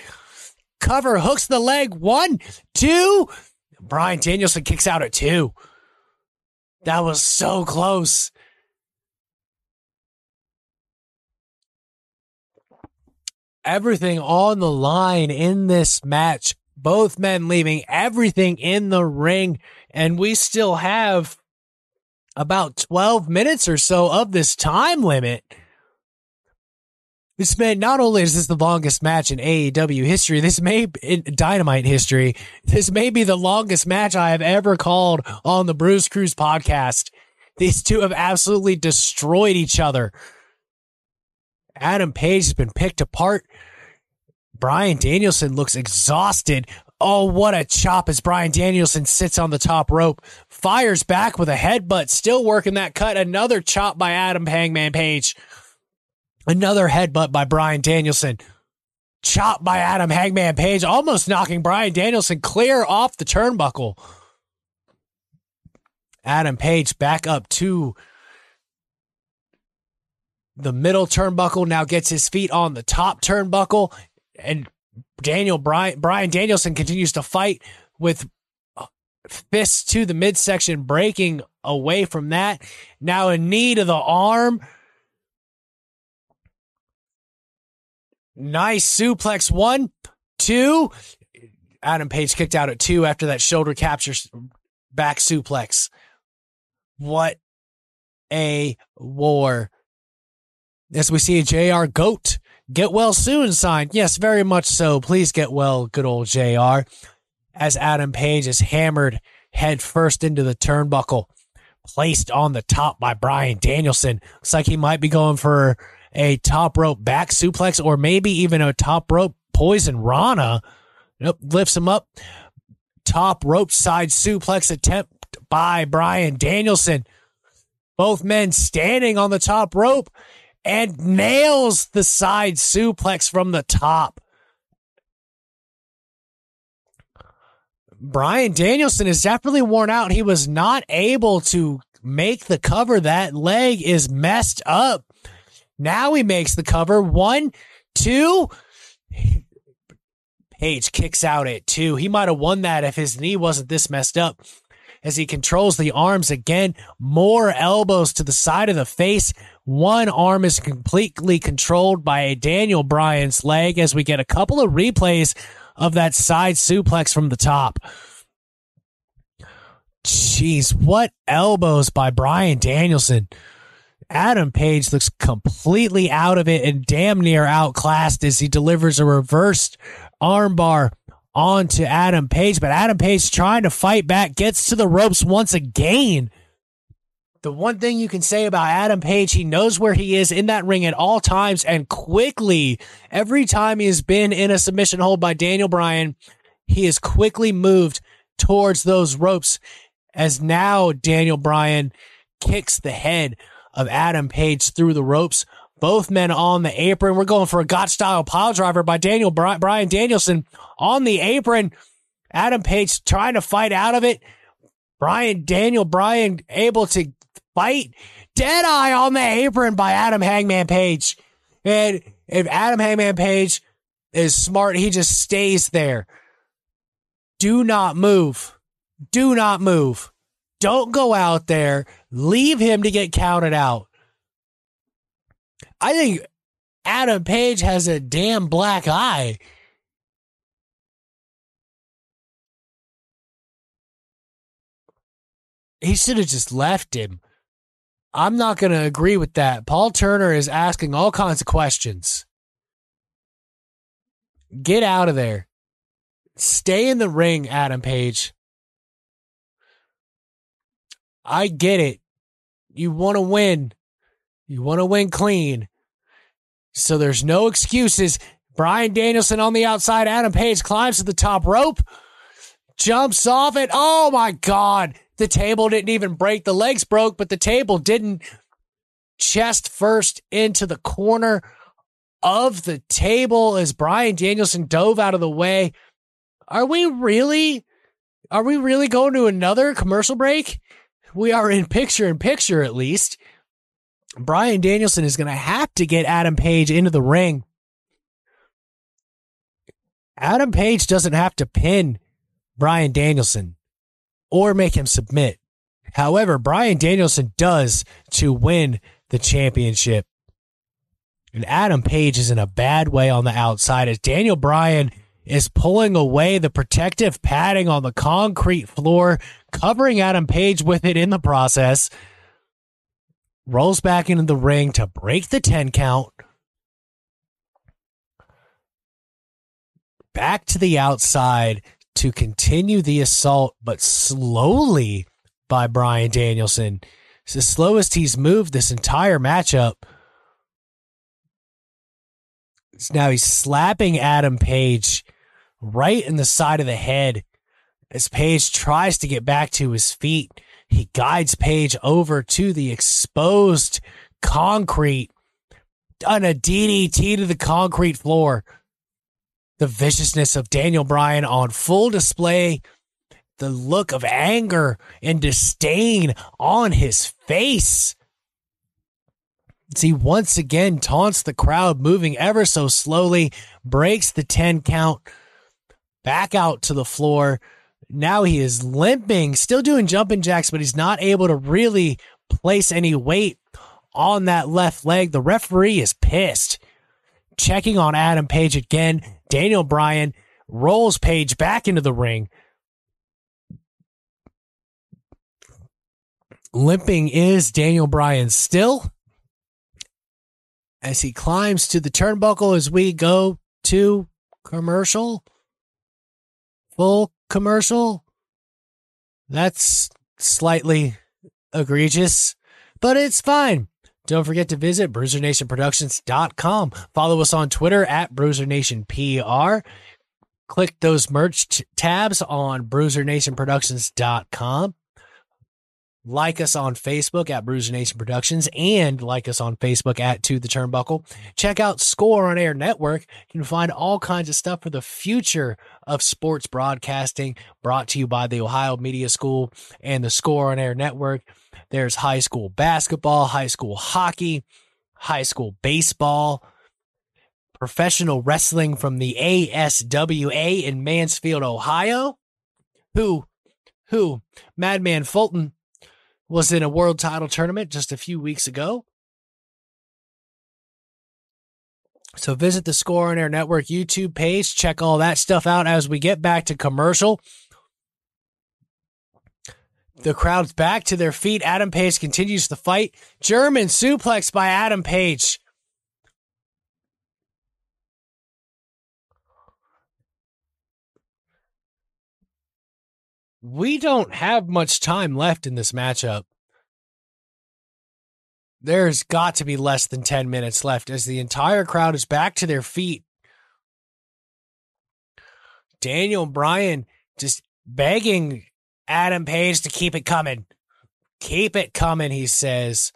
Cover hooks the leg. One, two. Bryan Danielson kicks out at two. That was so close. Everything on the line in this match. Both men leaving everything in the ring. And we still have about 12 minutes or so of this time limit. This may not only is this the longest match in AEW history, this may in Dynamite history. This may be the longest match I have ever called on the Bruise Cruise podcast. These two have absolutely destroyed each other. Adam Page has been picked apart. Bryan Danielson looks exhausted. Oh, what a chop as Bryan Danielson sits on the top rope, fires back with a headbutt, still working that cut. Another chop by Adam Hangman Page. Another headbutt by Bryan Danielson. Chop by Adam Hangman Page, almost knocking Bryan Danielson clear off the turnbuckle. Adam Page back up to the middle turnbuckle, now gets his feet on the top turnbuckle, and Daniel Brian, Bryan Danielson continues to fight with uh, fists to the midsection, breaking away from that. Now a knee to the arm Nice suplex. One, two. Adam Page kicked out at two after that shoulder capture back suplex. What a war. As we see a JR GOAT get well soon sign. Yes, very much so. Please get well, good old JR. As Adam Page is hammered head first into the turnbuckle, placed on the top by Bryan Danielson. Looks like he might be going for a top rope back suplex or maybe even a top rope poison rana. Nope, lifts him up. Top rope side suplex attempt by Bryan Danielson. Both men standing on the top rope and nails the side suplex from the top. Bryan Danielson is definitely worn out. He was not able to make the cover. That leg is messed up. Now he makes the cover. One, two. Page kicks out at two. He might have won that if his knee wasn't this messed up. As he controls the arms again, more elbows to the side of the face. One arm is completely controlled by a Daniel Bryan's leg as we get a couple of replays of that side suplex from the top. Jeez, what elbows by Bryan Danielson. Adam Page looks completely out of it and damn near outclassed as he delivers a reversed armbar onto Adam Page. But Adam Page trying to fight back, gets to the ropes once again. The one thing you can say about Adam Page, he knows where he is in that ring at all times and quickly, every time he has been in a submission hold by Daniel Bryan, he has quickly moved towards those ropes as now Daniel Bryan kicks the head of Adam Page through the ropes. Both men on the apron. We're going for a Gotch style pile driver by Daniel Bryan Danielson on the apron. Adam Page trying to fight out of it. Bryan Daniel Bryan able to fight. Dead eye on the apron by Adam Hangman Page. And if Adam Hangman Page is smart, he just stays there. Do not move. Do not move. Don't go out there. Leave him to get counted out. I think Adam Page has a damn black eye. He should have just left him. I'm not going to agree with that. Paul Turner is asking all kinds of questions. Get out of there. Stay in the ring, Adam Page. I get it. You want to win. You want to win clean. So there's no excuses. Bryan Danielson on the outside. Adam Page climbs to the top rope, jumps off it. Oh my God. The table didn't even break. The legs broke, but the table didn't. Chest first into the corner of the table as Bryan Danielson dove out of the way. Are we really, are we really going to another commercial break? we are in picture in picture at least. Bryan Danielson is going to have to get Adam Page into the ring. Adam Page doesn't have to pin Bryan Danielson or make him submit. However, Bryan Danielson does to win the championship. And Adam Page is in a bad way on the outside as Daniel Bryan is pulling away the protective padding on the concrete floor, covering Adam Page with it in the process. Rolls back into the ring to break the 10 count. Back to the outside to continue the assault, but slowly by Bryan Danielson. It's the slowest he's moved this entire matchup. Now he's slapping Adam Page right in the side of the head as Page tries to get back to his feet. He guides Page over to the exposed concrete on a DDT to the concrete floor. The viciousness of Daniel Bryan on full display. The look of anger and disdain on his face. As he once again taunts the crowd, moving ever so slowly, breaks the 10 count back out to the floor. Now he is limping, still doing jumping jacks, but he's not able to really place any weight on that left leg. The referee is pissed. Checking on Adam Page again. Daniel Bryan rolls Page back into the ring. Limping is Daniel Bryan still as he climbs to the turnbuckle as we go to commercial full commercial. That's slightly egregious, but it's fine. Don't forget to visit BruiserNationProductions.com. Follow us on Twitter at BruiserNationPR. Click those merch t- tabs on BruiserNationProductions.com. Like us on Facebook at Bruiser Nation Productions and like us on Facebook at To the Turnbuckle. Check out Score on Air Network. You can find all kinds of stuff for the future of sports broadcasting brought to you by the Ohio Media School and the Score on Air Network. There's high school basketball, high school hockey, high school baseball, professional wrestling from the ASWA in Mansfield, Ohio. Who, who, Madman Fulton was in a world title tournament just a few weeks ago. So visit the Score on Air Network YouTube page. Check all that stuff out as we get back to commercial. The crowd's back to their feet. Adam Page continues the fight. German suplex by Adam Page. we don't have much time left in this matchup. There's got to be less than 10 minutes left as the entire crowd is back to their feet. Daniel Bryan just begging Adam Page to keep it coming. Keep it coming, he says.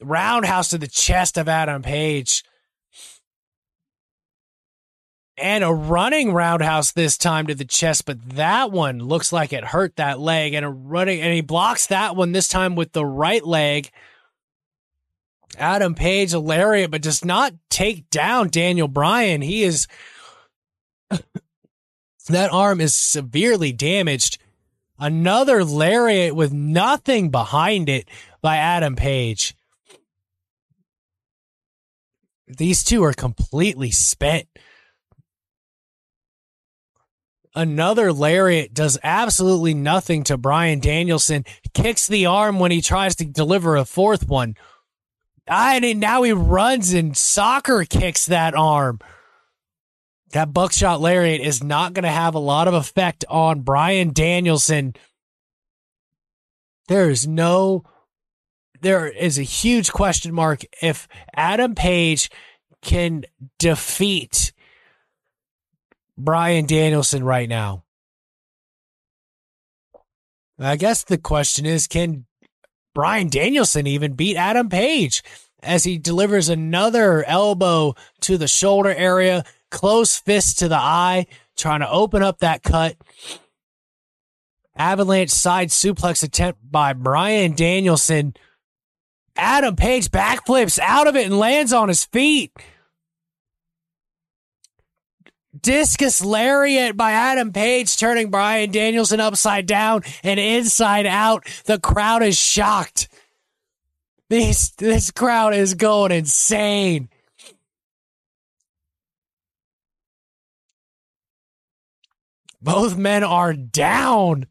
Roundhouse to the chest of Adam Page and a running roundhouse this time to the chest, but that one looks like it hurt that leg and a running and he blocks that one this time with the right leg. Adam Page a lariat, but does not take down Daniel Bryan. He is that arm is severely damaged. Another lariat with nothing behind it by Adam Page. These two are completely spent. Another lariat does absolutely nothing to Bryan Danielson. Kicks the arm when he tries to deliver a fourth one. And now he runs and soccer kicks that arm. That buckshot lariat is not going to have a lot of effect on Bryan Danielson. There is no, there is a huge question mark if Adam Page can defeat Bryan Danielson right now? I guess the question is can Bryan Danielson even beat Adam Page as he delivers another elbow to the shoulder area, close fist to the eye, trying to open up that cut. Avalanche side suplex attempt by Bryan Danielson. Adam Page backflips out of it and lands on his feet. Discus lariat by Adam Page, turning Bryan Danielson upside down and inside out. The crowd is shocked. This, this crowd is going insane. Both men are down.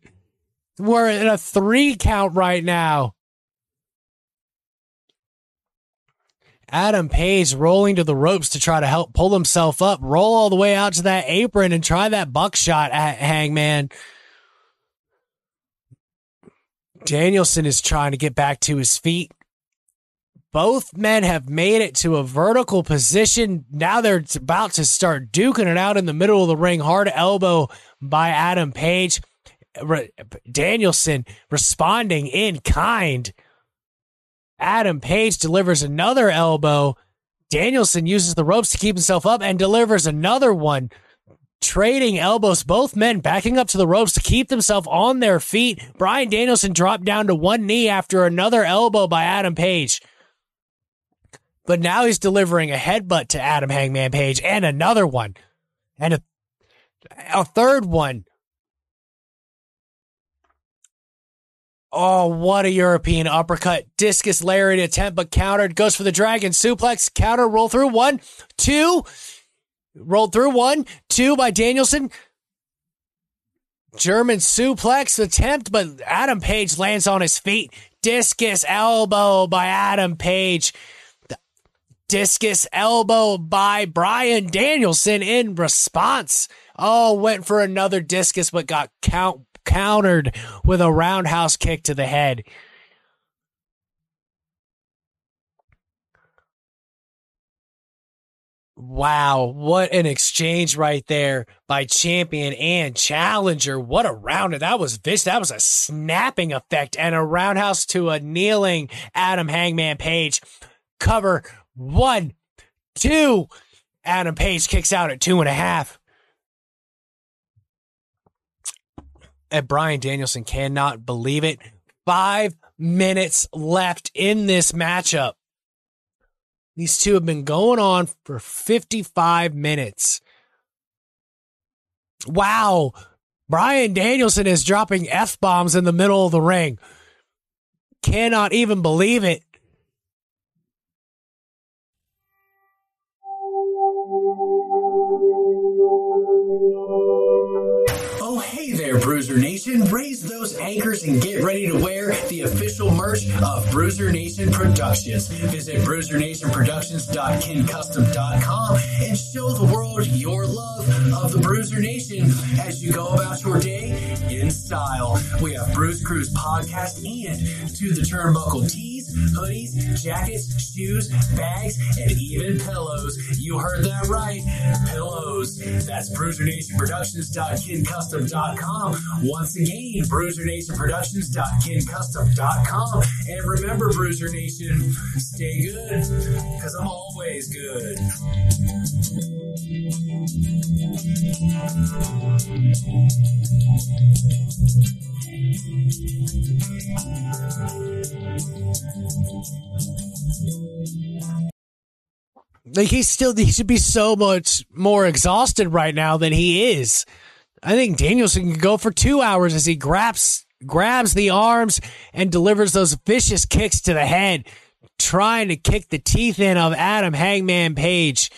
We're in a three count right now. Adam Page rolling to the ropes to try to help pull himself up, roll all the way out to that apron and try that buckshot at Hangman. Danielson is trying to get back to his feet. Both men have made it to a vertical position. Now they're about to start duking it out in the middle of the ring. Hard elbow by Adam Page. Danielson responding in kind. Adam Page delivers another elbow. Danielson uses the ropes to keep himself up and delivers another one. Trading elbows, both men backing up to the ropes to keep themselves on their feet. Bryan Danielson dropped down to one knee after another elbow by Adam Page. But now he's delivering a headbutt to Adam Hangman Page and another one. And a, a third one. Oh, what a European uppercut. Discus lariat attempt, but countered. Goes for the dragon suplex. Counter, roll through. One, two. Rolled through. One, two by Danielson. German suplex attempt, but Adam Page lands on his feet. Discus elbow by Adam Page. Discus elbow by Bryan Danielson in response. Oh, went for another discus, but got count countered with a roundhouse kick to the head. Wow, what an exchange right there by champion and challenger. What a round. That was vicious. That was a snapping effect and a roundhouse to a kneeling Adam Hangman Page. Cover one, two. Adam Page kicks out at two and a half. And Bryan Danielson cannot believe it. Five minutes left in this matchup. These two have been going on for 55 minutes. Wow. Bryan Danielson is dropping F bombs in the middle of the ring. Cannot even believe it. Nation. Raise those anchors and get ready to wear the official merch of Bruiser Nation Productions. Visit bruisernationproductions.kincustom.com and show the world your love of the Bruiser Nation as you go about your day in style. We have Bruise Cruise podcast and to the turnbuckle tees, hoodies, jackets, shoes, bags, and even pillows. You heard that right. Pillows. That's bruisernationproductions.kincustom.com once again, BruiserNationProductions.KinCustom.com. And remember, Bruiser Nation, stay good, because I'm always good. Like he's still he should be so much more exhausted right now than he is. I think Danielson can go for two hours as he grabs grabs the arms and delivers those vicious kicks to the head, trying to kick the teeth in of Adam Hangman Page.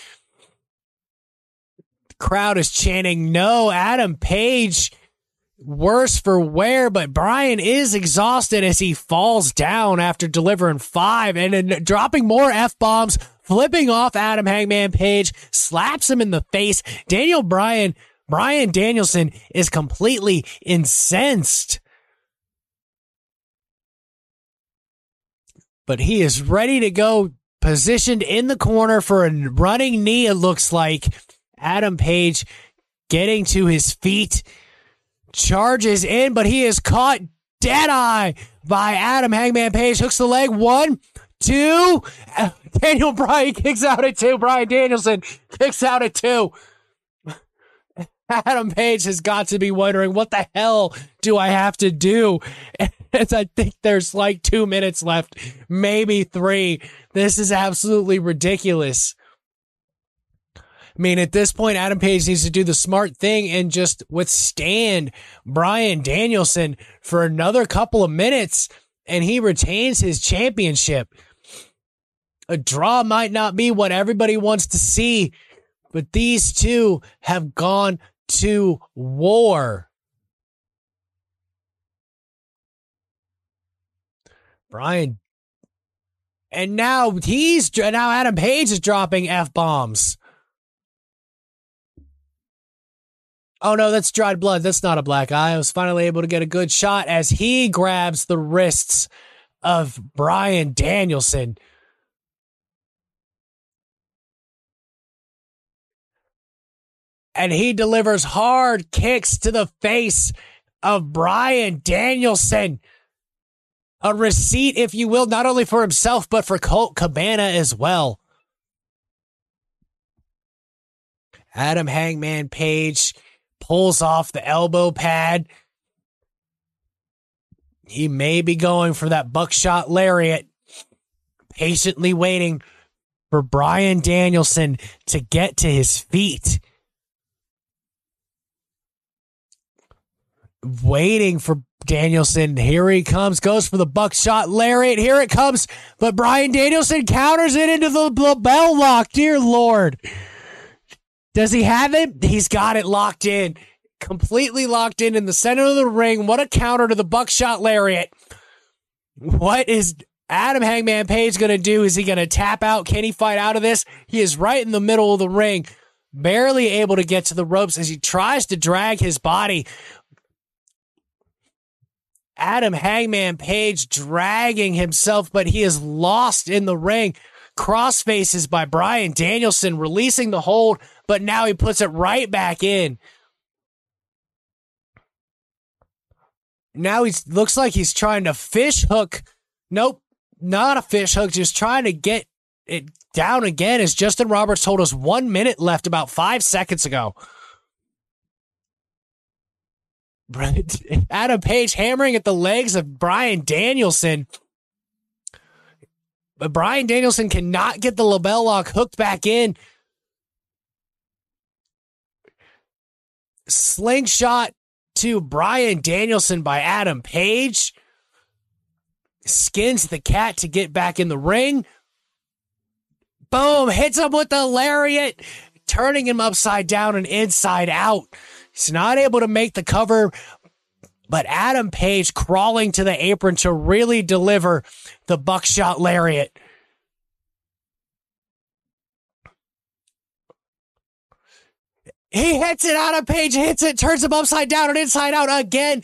The crowd is chanting, "No, Adam Page." Worse for wear, but Bryan is exhausted as he falls down after delivering five and dropping more F bombs, flipping off Adam Hangman Page, slaps him in the face. Daniel Bryan Brian Danielson is completely incensed. But he is ready to go, positioned in the corner for a running knee, it looks like. Adam Page getting to his feet, charges in, but he is caught dead eye by Adam Hangman Page. Hooks the leg. One, two. Daniel Bryan kicks out at two. Bryan Danielson kicks out at two. Adam Page has got to be wondering, what the hell do I have to do? As I think there's like two minutes left, maybe three. This is absolutely ridiculous. I mean, at this point, Adam Page needs to do the smart thing and just withstand Bryan Danielson for another couple of minutes, and he retains his championship. A draw might not be what everybody wants to see, but these two have gone to war. Bryan. And now he's now Adam Page is dropping F bombs. Oh no, that's dried blood. That's not a black eye. I was finally able to get a good shot as he grabs the wrists of Bryan Danielson. and he delivers hard kicks to the face of Bryan Danielson. A receipt, if you will, not only for himself, but for Colt Cabana as well. Adam Hangman Page pulls off the elbow pad. He may be going for that buckshot lariat, patiently waiting for Bryan Danielson to get to his feet. waiting for Danielson. Here he comes, goes for the buckshot lariat. Here it comes, but Bryan Danielson counters it into the, bell lock. Dear Lord. Does he have it? He's got it locked in. Completely locked in in the center of the ring. What a counter to the buckshot lariat. What is Adam Hangman Page going to do? Is he going to tap out? Can he fight out of this? He is right in the middle of the ring, barely able to get to the ropes as he tries to drag his body Adam Hangman Page dragging himself, but he is lost in the ring. Cross faces by Bryan Danielson releasing the hold, but now he puts it right back in. Now he looks like he's trying to fish hook. Nope, not a fish hook, just trying to get it down again as Justin Roberts told us one minute left about five seconds ago. Adam Page hammering at the legs of Bryan Danielson. But Bryan Danielson cannot get the LeBell lock hooked back in. Slingshot to Bryan Danielson by Adam Page. Skins the cat to get back in the ring. Boom, hits him with the lariat, turning him upside down and inside out. He's not able to make the cover, but Adam Page crawling to the apron to really deliver the buckshot lariat. He hits it out of Page, hits it, turns him upside down and inside out again.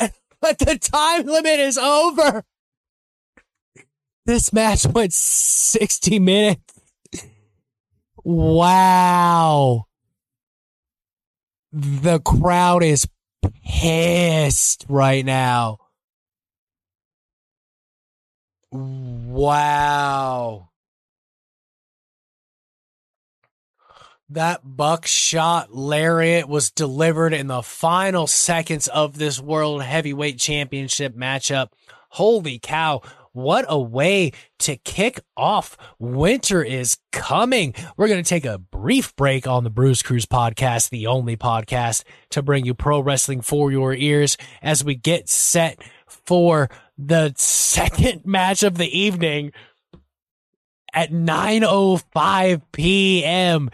But the time limit is over. This match went 60 minutes. Wow the crowd is pissed right now. Wow. That buckshot lariat was delivered in the final seconds of this World Heavyweight Championship matchup. Holy cow. What a way to kick off. Winter is coming. We're going to take a brief break on the Bruise Cruise podcast, the only podcast to bring you pro wrestling for your ears as we get set for the second match of the evening at 9:05 p.m.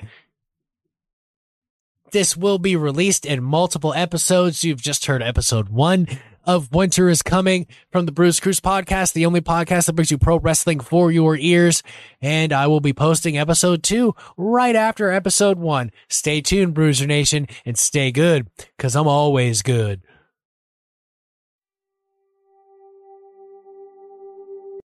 This will be released in multiple episodes. You've just heard episode 1 of Winter is Coming from the Bruise Cruise podcast, the only podcast that brings you pro wrestling for your ears. And I will be posting episode two right after episode one. Stay tuned, Bruiser Nation, and stay good because I'm always good.